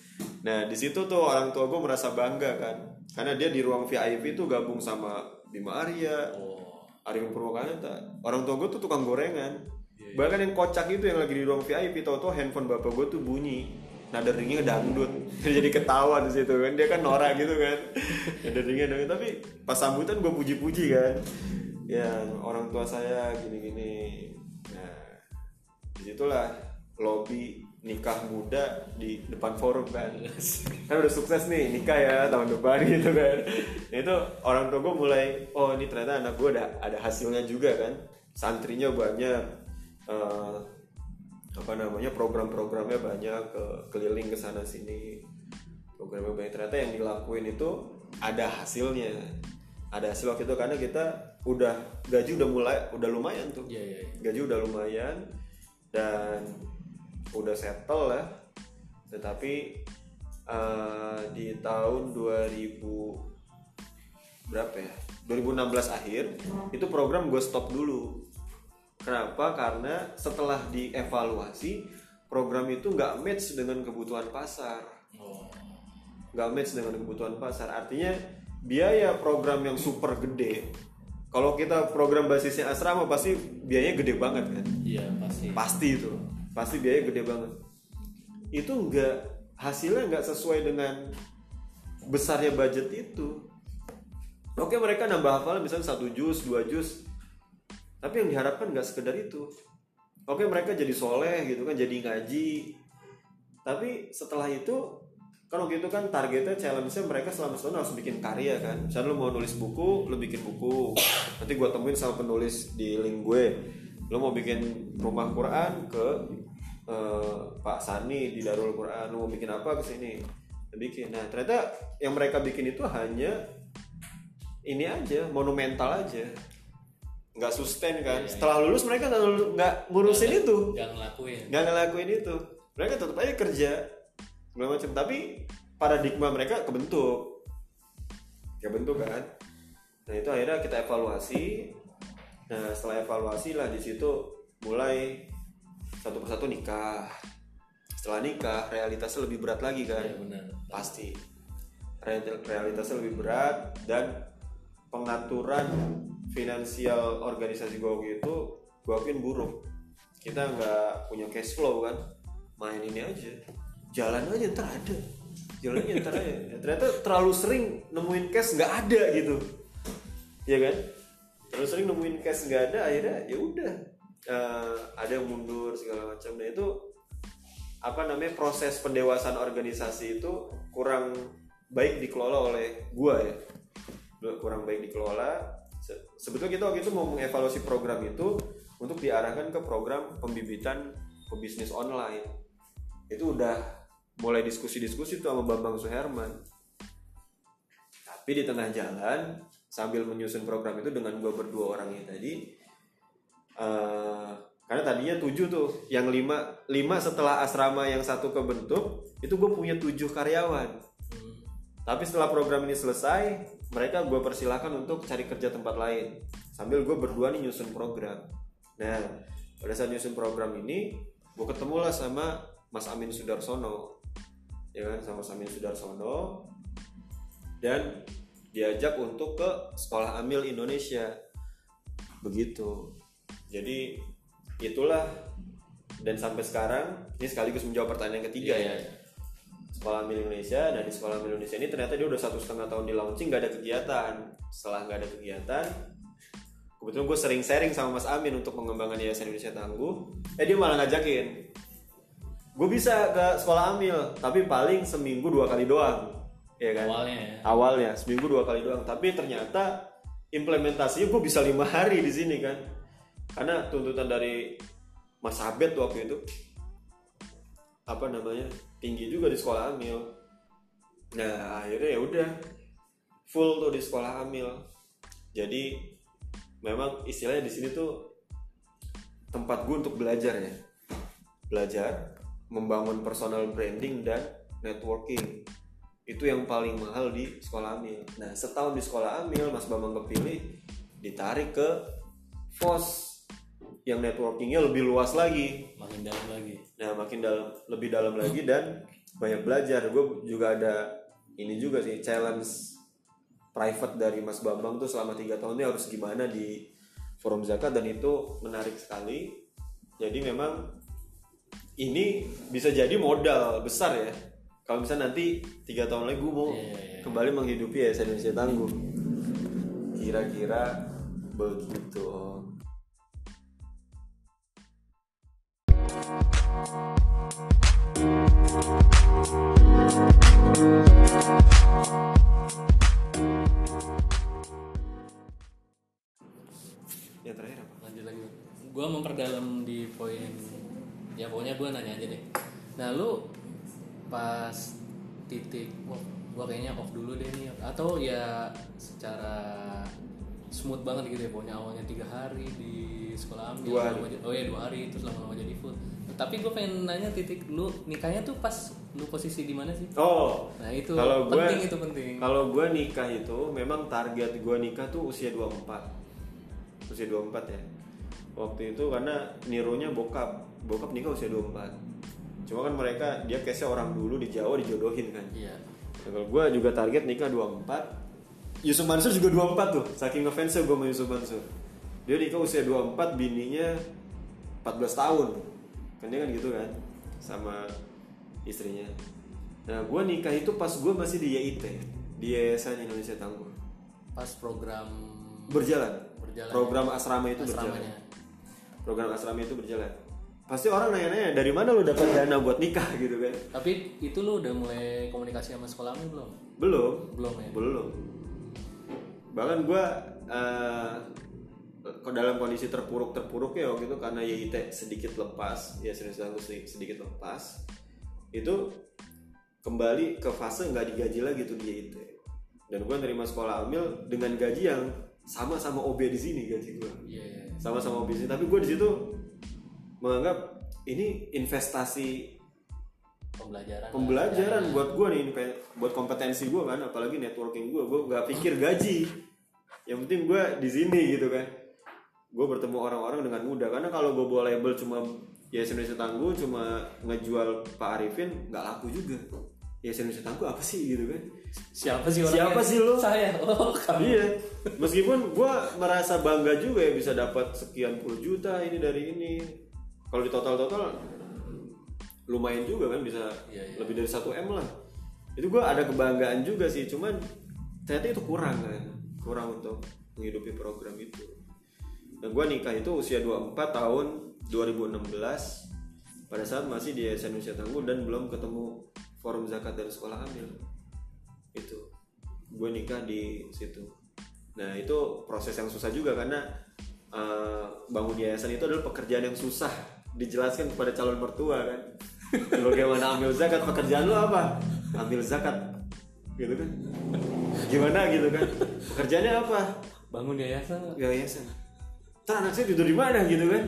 nah di situ tuh orang tua gue merasa bangga kan. Karena dia di ruang VIP tuh gabung sama Bima Arya oh. Arifin Purwakarta. Orang tua gue tuh tukang gorengan. Iya, bahkan yang kocak itu yang lagi di ruang VIP tau tau handphone bapak gue tuh bunyi. Nada ringnya dangdut. Jadi ketawa di situ kan. Dia kan norak gitu kan. Nada ringnya dangdut. Tapi pas sambutan gue puji-puji kan. Ya orang tua saya gini-gini. Nah di situlah lobby nikah muda di depan forum kan? Kan udah sukses nih nikah ya tahun depan gitu kan? Nah, itu orang tua gue mulai oh ini ternyata anak gue ada ada hasilnya juga kan? Santrinya banyak eh, apa namanya program-programnya banyak ke keliling ke sana sini. Programnya banyak. Ternyata yang dilakuin itu ada hasilnya. Ada hasil waktu itu karena kita udah gaji udah mulai udah lumayan tuh. Iya iya iya. gaji udah lumayan dan udah settle lah. Tetapi eh, di tahun 2000 berapa ya? 2016 akhir itu program gue stop dulu. Kenapa? Karena setelah dievaluasi program itu nggak match dengan kebutuhan pasar. Oh. Nggak match dengan kebutuhan pasar. Artinya biaya program yang super gede kalau kita program basisnya asrama pasti biayanya gede banget kan? Iya pasti. Pasti itu pasti biaya gede banget. Itu nggak hasilnya nggak sesuai dengan besarnya budget itu. Oke mereka nambah hafal misalnya satu jus dua jus. Tapi yang diharapkan nggak sekedar itu. Oke mereka jadi soleh gitu kan jadi ngaji. Tapi setelah itu kan waktu itu kan targetnya challenge-nya mereka selama setahun harus bikin karya kan. Misalnya lu mau nulis buku lu bikin buku. Nanti gue temuin sama penulis di link gue. Lu mau bikin rumah Quran ke eh, Pak Sani di Darul Quran mau bikin apa ke sini? Bikin. Nah ternyata yang mereka bikin itu hanya ini aja monumental aja. Nggak sustain kan. Iya, iya. setelah lulus mereka nggak nggak ngurusin itu. Jangan ngelakuin. Nggak ngelakuin itu. Mereka tetap aja kerja. Segala macam tapi paradigma mereka kebentuk. Kebentuk kan. Nah itu akhirnya kita evaluasi. Nah setelah evaluasi lah di situ mulai satu persatu nikah. Setelah nikah realitasnya lebih berat lagi kan? Iya benar. Pasti. Real- realitasnya lebih berat dan pengaturan finansial organisasi gue waktu itu gue akuin buruk. Kita nggak punya cash flow kan? Main ini aja. Jalan aja ntar ada. Jalan aja ntar aja Ya, ternyata terlalu sering nemuin cash nggak ada gitu. Ya kan? Terlalu sering nemuin cash nggak ada akhirnya ya udah Eh, ada yang mundur segala macam. Nah itu apa namanya proses pendewasaan organisasi itu kurang baik dikelola oleh gua ya. Kurang baik dikelola. Se- sebetulnya kita waktu itu mau mengevaluasi program itu untuk diarahkan ke program pembibitan pebisnis online. Itu udah mulai diskusi-diskusi tuh sama Bambang Suherman. Tapi di tengah jalan sambil menyusun program itu dengan gua berdua orang ini tadi eh, karena tadinya tujuh tuh yang lima lima setelah asrama yang satu kebentuk itu gue punya tujuh karyawan. Hmm. tapi setelah program ini selesai mereka gue persilahkan untuk cari kerja tempat lain. Sambil gue berdua nih nyusun program. Nah pada saat nyusun program ini gue ketemu lah sama Mas Amin Sudarsono. Ya kan sama Mas Amin Sudarsono. Dan diajak untuk ke sekolah amil Indonesia. Begitu jadi itulah. Dan sampai sekarang ini sekaligus menjawab pertanyaan ketiga Iya, ya. iya. sekolah amil Indonesia nah di sekolah amil Indonesia ini ternyata dia udah satu setengah tahun di launching nggak ada kegiatan. Setelah nggak ada kegiatan kebetulan gue sering sharing sama Mas Amin untuk pengembangan Yayasan Indonesia Tangguh. Eh dia malah ngajakin. Gue bisa ke sekolah amil tapi paling seminggu dua kali doang. Ya kan? Awalnya ya. Awalnya seminggu dua kali doang. Tapi ternyata implementasinya gue bisa lima hari di sini kan karena tuntutan dari Mas Abed waktu itu apa namanya tinggi juga di sekolah Amil. Nah akhirnya ya udah full tuh di sekolah Amil. Jadi memang istilahnya di sini tuh tempat gue untuk belajar ya. Belajar membangun personal branding dan networking. Itu yang paling mahal di sekolah Amil. Nah setahun di sekolah Amil, Mas Bambang kepilih ditarik ke FOS yang networkingnya lebih luas lagi. makin dalam lagi Nah makin dalam, lebih dalam lagi dan banyak belajar. Gue juga ada ini juga sih challenge private dari Mas Bambang tuh selama tiga tahun ini harus gimana di forum zakat dan itu menarik sekali. Jadi memang ini bisa jadi modal besar ya. Kalau misalnya nanti tiga tahun lagi gue mau Iya, iya, iya. kembali menghidupi ya Indonesia Tangguh. Kira-kira begitu. Yang terakhir apa? lanjut lagi gue memperdalam di poin ya pokoknya gue nanya aja deh nah lu pas titik wah gue kayaknya off dulu deh nih atau ya secara smooth banget gitu ya pokoknya awalnya tiga hari di sekolah ambil Dua hari. oh ya dua hari terus lama-lama jadi full tapi gue pengen nanya titik lu nikahnya tuh pas lu posisi di mana sih? Oh, nah itu Kalau gue- penting itu penting. Kalau gue nikah itu memang target gue nikah tuh usia 24 Usia 24 ya. Waktu itu karena nirunya bokap. Bokap nikah usia 24 Cuma kan mereka dia case orang dulu di Jawa dijodohin kan. Iya. Nah, Kalau gue juga target nikah 24 Yusuf Mansur juga 24 tuh. Saking ngefansnya gue sama Yusuf Mansur. Dia nikah usia 24 bininya 14 tahun Kan dia kan gitu kan Sama istrinya. Nah gue nikah itu pas gue masih di YIT Di Yayasan Indonesia Tangguh pas program Berjalan. Berjalan. Program asrama itu asramanya. Berjalan Program asrama itu berjalan. Pasti orang nanya-nanya dari mana lu dapat dana buat nikah? gitu kan. Tapi itu lu udah mulai komunikasi sama sekolah lu belum? Belum. Belum ya? belum. Bahkan gue ke dalam kondisi terpuruk terpuruk ya waktu itu karena YIT sedikit lepas ya serius aku sedikit lepas itu kembali ke fase nggak digaji lagi tuh di YIT dan gue nerima sekolah amil dengan gaji yang sama sama OB di sini gaji gue Iya, iya. sama sama OB di sini tapi gue di situ menganggap ini investasi Pembelajaran. pembelajaran Ya, ya. buat gue nih buat kompetensi gue kan apalagi networking gue gue nggak pikir gaji yang penting gue di sini gitu kan gue bertemu orang-orang dengan mudah karena kalau gue bawa label cuma ya Indonesia Tangguh cuma ngejual Pak Arifin nggak laku juga ya Indonesia Tangguh apa sih gitu kan Siapa sih orangnya? Siapa sih lu? Saya. Oh, kamu. iya meskipun gue merasa bangga juga ya bisa dapat sekian puluh juta ini dari ini kalau di total total lumayan juga kan bisa Iya, iya. lebih dari 1 m lah itu gue ada kebanggaan juga sih cuman ternyata itu kurang kan kurang untuk menghidupi program itu dan gue nikah itu usia 24 tahun 2016 pada saat masih di Yayasan Indonesia Tangguh dan belum ketemu forum zakat dan sekolah hamil itu. Gue nikah di situ. Nah itu proses yang susah juga karena eh, bangun yayasan itu adalah pekerjaan yang susah. Dijelaskan kepada calon mertua kan. Bagaimana ambil zakat? Pekerjaan lu apa? Ambil zakat. Gitu kan. Gimana? Gitu kan. Pekerjaannya apa? Bangun yayasan. yayasan Ntar anak saya tidur di mana gitu kan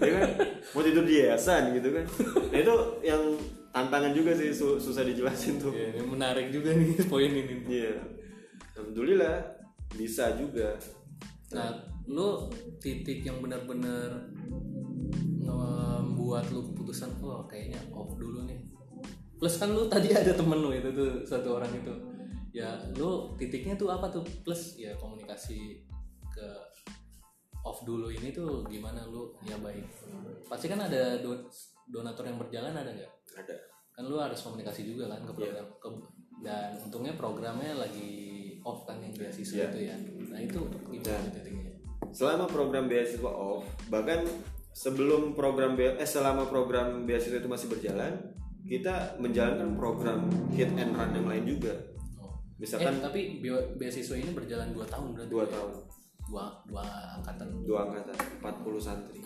ya kan mau tidur di yayasan gitu kan nah itu yang tantangan juga sih su- susah dijelasin tuh Ya, ini menarik juga nih poin ini. iya alhamdulillah bisa juga Nah, lu titik yang benar-benar membuat lu keputusan, oh kayaknya off dulu nih. Plus kan lu tadi ada temen lu itu tuh satu orang itu. Ya, lu titiknya tuh apa tuh? Plus ya komunikasi ke off dulu ini tuh gimana lu ya baik. Pasti kan ada do- donatur yang berjalan ada nggak? ada Kan lu harus komunikasi juga kan ke program ke- dan untungnya programnya lagi off kan yang beasiswa Iya. itu ya. Nah, itu gimana titiknya? selama program beasiswa off bahkan sebelum program be- eh selama program beasiswa itu masih berjalan kita menjalankan program hit and run yang lain juga Oh. misalkan eh, tapi be- beasiswa ini berjalan 2 tahun berarti dua ya? Dua dua angkatan. Dua angkatan 40 santri.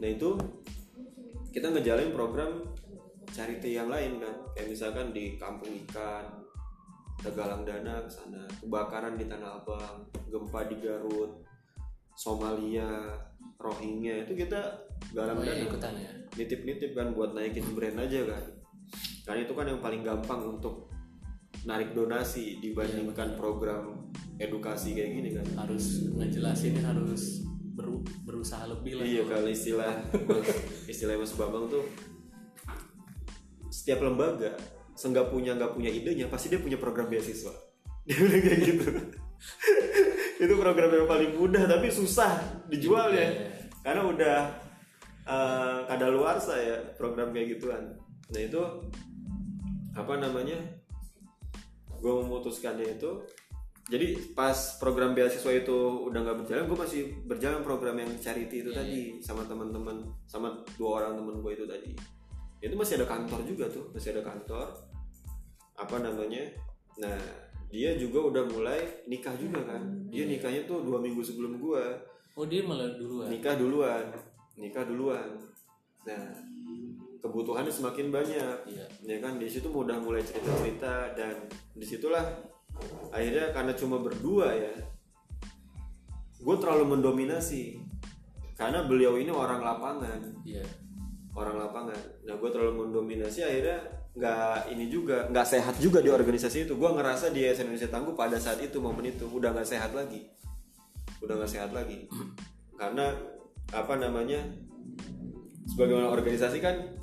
Nah itu kita ngejalanin program charity yang lain kan? Kayak misalkan di kampung ikan kita galang dana ke sana kebakaran di tanah abang gempa di garut Somalia Rohingya itu kita galang oh ya dana. ikutan ya? Nitip-nitip kan buat naikin brand aja kan? Karena itu kan yang paling gampang untuk narik donasi dibandingkan program edukasi kayak gini kan. Harus ngejelasin harus beru- berusaha lebih lah. Iya kalau istilah istilah Mas Bambang tuh setiap lembaga senggak punya nggak punya idenya pasti dia punya program beasiswa. Dia bilang kayak gitu. Itu program yang paling mudah tapi susah dijual ya Iya. karena udah uh, kadaluarsa ya program kayak gituan. Nah itu apa namanya gue memutuskannya itu jadi pas program beasiswa itu udah nggak berjalan gue masih berjalan program yang charity itu tadi sama teman-teman sama dua orang teman gue itu tadi. Itu masih ada kantor juga tuh masih ada kantor. Apa namanya? Nah dia juga udah mulai nikah juga kan. Dia nikahnya tuh dua minggu sebelum gue oh dia malah duluan? Nikah duluan nikah duluan. Nah kebutuhannya semakin banyak. Iya. Ya kan di situ udah mulai cerita cerita dan di situlah akhirnya karena cuma berdua ya gue terlalu mendominasi. Karena beliau ini orang lapangan. Iya. Orang lapangan. Nah gue terlalu mendominasi akhirnya nggak ini juga nggak sehat juga di organisasi itu. Gue ngerasa di SN Indonesia Tangguh pada saat itu momen itu udah nggak sehat lagi. Udah nggak sehat lagi. Karena apa namanya sebagaimana organisasi kan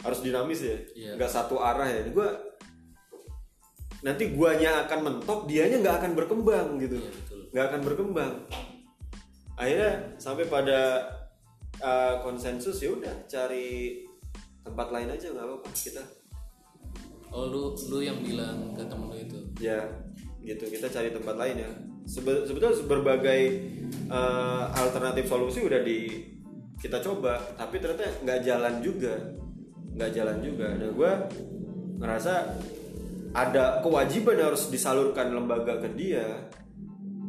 harus dinamis ya. Iya. nggak satu arah ya. Gue nanti guanya akan mentok dianya nggak akan berkembang gitu. Iya nggak akan berkembang. Akhirnya sampai pada uh, konsensus ya udah cari tempat lain aja nggak apa-apa kita. Oh lu lu yang bilang ke temen lu itu? Ya gitu kita cari tempat lain ya. Sebe- sebetulnya berbagai uh, alternatif solusi udah di kita coba tapi ternyata nggak jalan juga. Nggak jalan juga. Dan gue ngerasa ada kewajiban harus disalurkan lembaga ke dia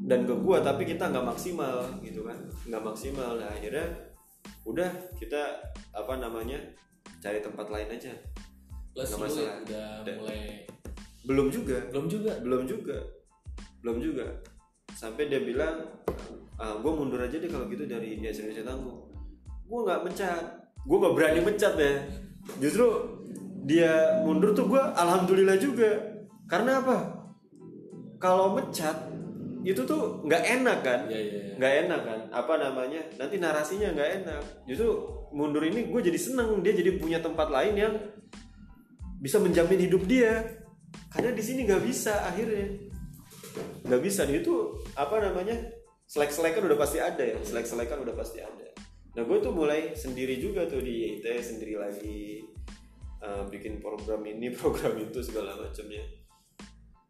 dan ke gue tapi kita nggak maksimal gitu kan? Nggak maksimal. Nah akhirnya udah kita apa namanya cari tempat lain aja. Plus Nggak masalah. udah Dan- mulai belum juga. Belum juga? Belum juga. Belum juga. Sampai dia bilang ah, gue mundur aja deh kalau gitu dari Yes Indonesia Tangguh gue nggak mencat. Gue nggak berani mencat ya. Justru dia mundur tuh gue alhamdulillah juga. Karena apa? Kalau mencat itu tuh nggak enak kan? Iya iya iya. nggak enak kan? Apa namanya? Nanti narasinya nggak enak. Justru mundur ini gue jadi seneng. Dia jadi punya tempat lain yang bisa menjamin hidup dia. Karena di sini nggak bisa akhirnya. Nggak bisa. Dia itu apa namanya? Selek selekan udah pasti ada ya. Selek selekan udah pasti ada. Nah gue tuh mulai sendiri juga tuh di YIT sendiri lagi eh, bikin program ini program itu segala macamnya.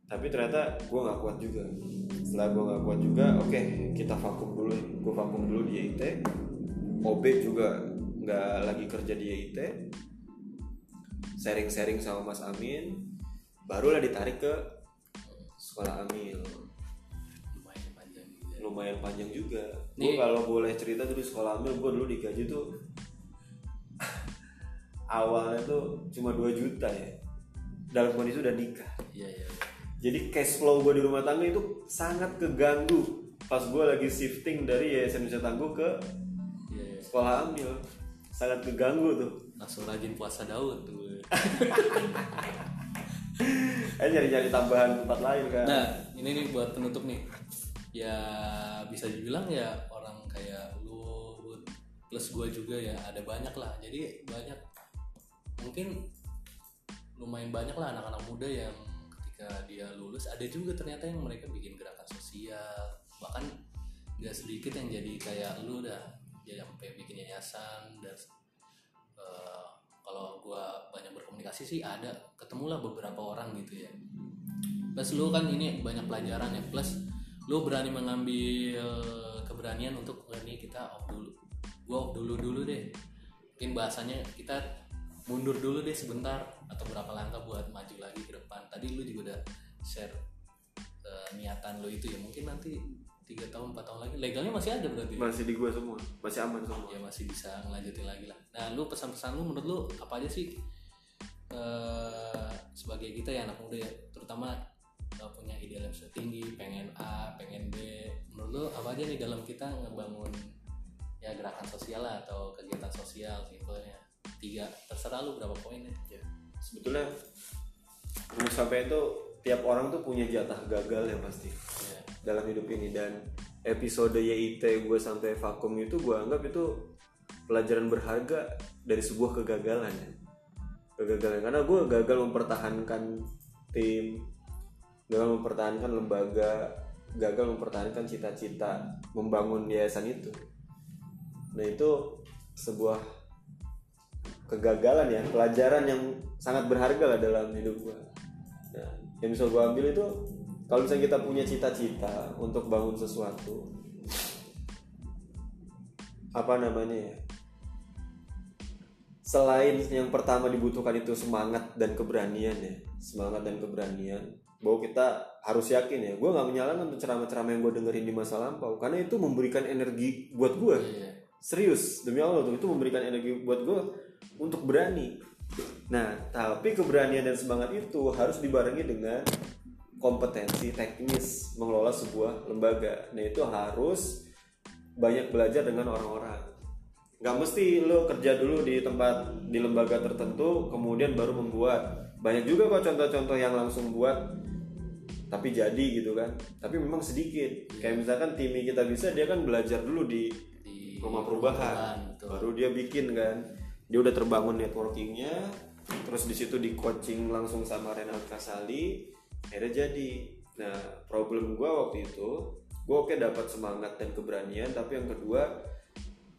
Tapi ternyata gue nggak kuat juga. Setelah gue nggak kuat juga oke kita vakum dulu gue vakum dulu di YIT OB juga nggak lagi kerja di YIT sharing-sharing sama Mas Amin. Barulah ditarik ke sekolah Amil. Lumayan panjang juga. Lumayan panjang juga. Gue kalau boleh cerita tuh di sekolah Amil gue dulu digaji tuh awalnya tuh cuma 2 juta ya. Dalam kondisi udah nikah. Iya iya. Jadi cash flow gue di rumah tangga itu sangat keganggu. Pas gue lagi shifting dari Yayasan Indonesia Tangguh ke iya iya. sekolah ambil. Sangat keganggu tuh. Langsung rajin puasa Daud tuh eh nyari nyari tambahan tempat lain kan nah ini nih buat penutup nih. Ya bisa dibilang ya orang kayak lu plus gue juga ya ada banyak lah. Jadi banyak mungkin lumayan banyak lah anak-anak muda yang ketika dia lulus ada juga ternyata yang mereka bikin gerakan sosial bahkan nggak sedikit yang jadi kayak lu dah jadi sampai bikin yayasan dan eh, kalau gua banyak berkomunikasi sih ada ketemulah beberapa orang gitu ya. Plus lu kan ini banyak pelajaran ya plus lu berani mengambil keberanian untuk "Wah, ini kita off dulu gua off dulu dulu deh. Mungkin bahasanya kita mundur dulu deh sebentar atau berapa langkah buat maju lagi ke depan. Tadi lu juga udah share eh, niatan lu itu ya. Mungkin nanti tiga tahun empat tahun lagi. Legalnya masih ada berarti? Masih di gua semua. Masih aman semua. Ya masih bisa ngelanjutin lagi lah. Nah lu pesan-pesan lu menurut lu apa aja sih eh sebagai kita ya anak muda ya? Terutama eh, punya idealisme tinggi pengen A pengen B. Menurut lu apa aja nih dalam kita ngebangun ya gerakan sosial lah atau kegiatan sosial simpelnya tiga terserah lu berapa poinnya. Ya. sebetulnya sampai itu tiap orang tuh punya jatah gagal ya pasti ya. dalam hidup ini. Dan episode YIT gue sampai vakum itu gue anggap itu pelajaran berharga dari sebuah kegagalan. Ya kegagalan. Karena gue gagal mempertahankan tim gagal mempertahankan lembaga gagal mempertahankan cita-cita membangun yayasan itu. Nah itu sebuah kegagalan ya pelajaran yang sangat berharga lah dalam hidup gue nah, yang bisa gue ambil itu kalau misalnya kita punya cita-cita untuk bangun sesuatu apa namanya ya selain yang pertama dibutuhkan itu semangat dan keberanian ya semangat dan keberanian bahwa kita harus yakin ya gue nggak menyalahkan untuk ceramah-ceramah yang gue dengerin di masa lampau karena itu memberikan energi buat gue Iya. serius demi Allah tuh itu memberikan energi buat gue untuk berani. Nah tapi keberanian dan semangat itu harus dibarengi dengan kompetensi teknis mengelola sebuah lembaga. Nah itu harus banyak belajar dengan orang-orang. Nggak mesti lo kerja dulu di tempat di lembaga tertentu kemudian baru membuat. Banyak juga kok contoh-contoh yang langsung buat tapi jadi gitu kan. Tapi memang sedikit. Kayak misalkan tim kita bisa dia kan belajar dulu di di rumah perubahan. baru dia bikin kan dia udah terbangun networkingnya terus di situ di coaching langsung sama Renald Kasali akhirnya jadi. Nah problem gua waktu itu gua oke dapat semangat dan keberanian tapi yang kedua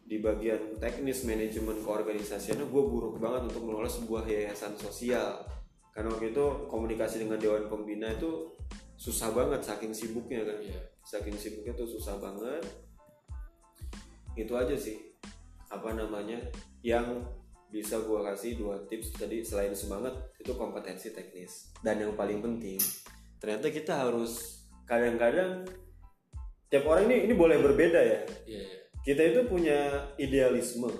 di bagian teknis manajemen keorganisasiannya gue buruk banget untuk mengelola sebuah yayasan sosial. Karena waktu itu komunikasi dengan dewan pembina itu susah banget saking sibuknya kan. Iya. saking sibuknya tuh susah banget. Itu aja sih. Apa namanya? Yang bisa gua kasih dua tips tadi selain semangat itu kompetensi teknis. Dan yang paling penting ternyata kita harus kadang-kadang tiap orang ini ini boleh berbeda ya. Iya iya. kita itu punya idealisme.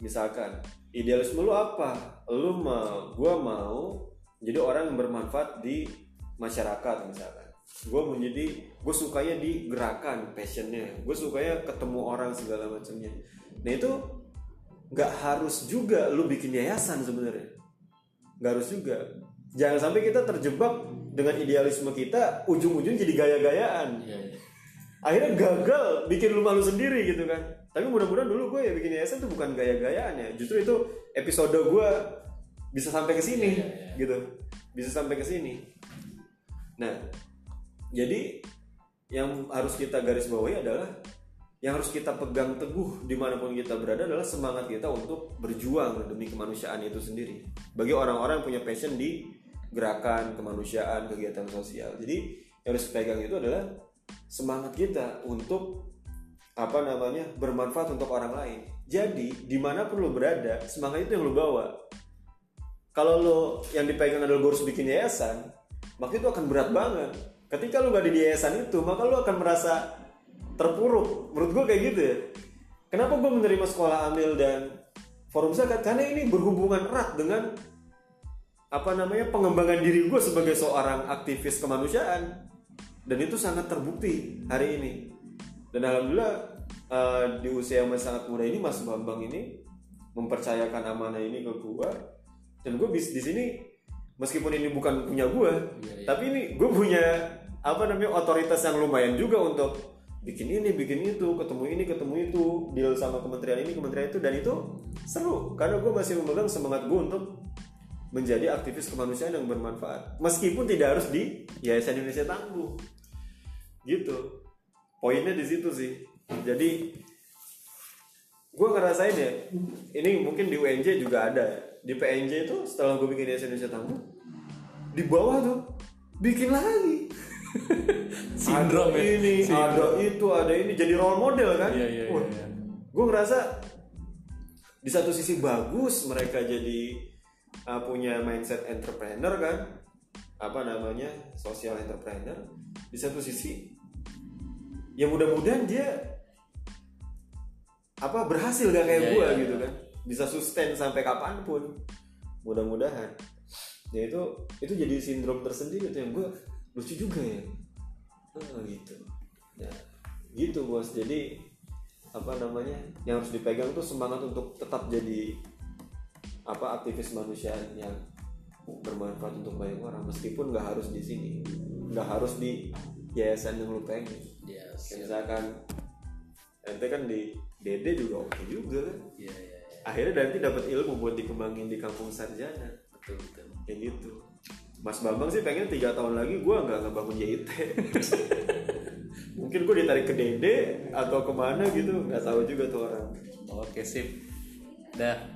Misalkan idealisme lu apa? Lu mau gua mau jadi orang yang bermanfaat di masyarakat misalkan. Gue menjadi gue sukanya di gerakan passionnya. Gue sukanya ketemu orang segala macamnya. Nah itu nggak harus juga lu bikin yayasan sebenarnya. Nggak harus juga. Jangan sampai kita terjebak dengan idealisme kita ujung-ujung jadi gaya-gayaan. Iya iya. akhirnya gagal bikin lu malu sendiri gitu kan. Tapi mudah-mudahan dulu gue ya bikin yayasan itu bukan gaya-gayaan ya. Justru itu episode gue bisa sampai ke sini Iya, iya. gitu. Bisa sampai ke sini. Nah jadi yang harus kita garis bawahi adalah yang harus kita pegang teguh di mana pun kita berada adalah semangat kita untuk berjuang demi kemanusiaan itu sendiri. Bagi orang-orang yang punya passion di gerakan kemanusiaan kegiatan sosial. Jadi yang harus pegang itu adalah semangat kita untuk apa namanya bermanfaat untuk orang lain. Jadi di mana pun lo berada semangat itu yang lo bawa. Kalau lo yang dipegang adalah gue harus bikin yayasan maka itu akan berat banget. Ketika lo gak di yayasan itu maka lo akan merasa terpuruk. Menurut gue kayak gitu ya. Kenapa gue menerima sekolah amil dan forum zakat? Karena ini berhubungan erat dengan apa namanya pengembangan diri gue sebagai seorang aktivis kemanusiaan. Dan itu sangat terbukti hari ini. Dan alhamdulillah eh, di usia yang masih sangat muda ini Mas Bambang ini mempercayakan amanah ini ke gue dan gue bis di sini meskipun ini bukan punya gue Iya, iya. tapi ini gue punya apa namanya otoritas yang lumayan juga untuk bikin ini bikin itu ketemu ini ketemu itu deal sama kementerian ini kementerian itu dan itu seru. Karena gue masih memegang semangat gue untuk menjadi aktivis kemanusiaan yang bermanfaat. Meskipun tidak harus di Yayasan Indonesia Tangguh gitu. Poinnya di situ sih. Jadi gue ngerasain ya ini mungkin di UNJ juga ada di PNJ itu setelah gue bikin Yayasan Indonesia Tangguh di bawah tuh bikin lagi Sindrom ada ya. ini Sindrom. ada itu ada ini. Jadi role model kan? Iya, iya, iya, iya. gue ngerasa di satu sisi bagus mereka jadi uh, punya mindset entrepreneur kan? Apa namanya? Social entrepreneur. Di satu sisi ya mudah-mudahan dia apa berhasil gak kayak Iya, gue iya, gitu kan? Bisa sustain sampai kapan pun. Mudah-mudahan. Ya itu itu jadi sindrom tersendiri tuh yang gue lucu juga ya? Oh, gitu. Ya gitu bos. Jadi apa namanya yang harus dipegang tuh semangat untuk tetap jadi apa aktivis manusia yang bermanfaat untuk banyak orang meskipun nggak harus di sini nggak harus di yayasan yang lu pengen Yes. Kayak misalkan ente kan di Dede juga oke juga kan? Iya, iya, iya. akhirnya nanti dapat ilmu buat dikembangin di kampung sarjana. Betul, betul. kayak gitu Mas Bambang sih pengen tiga tahun lagi gue nggak ngebangun JIT mungkin gue ditarik ke Dede atau ke mana gitu nggak tahu juga tuh orang Oke, sip. Dah.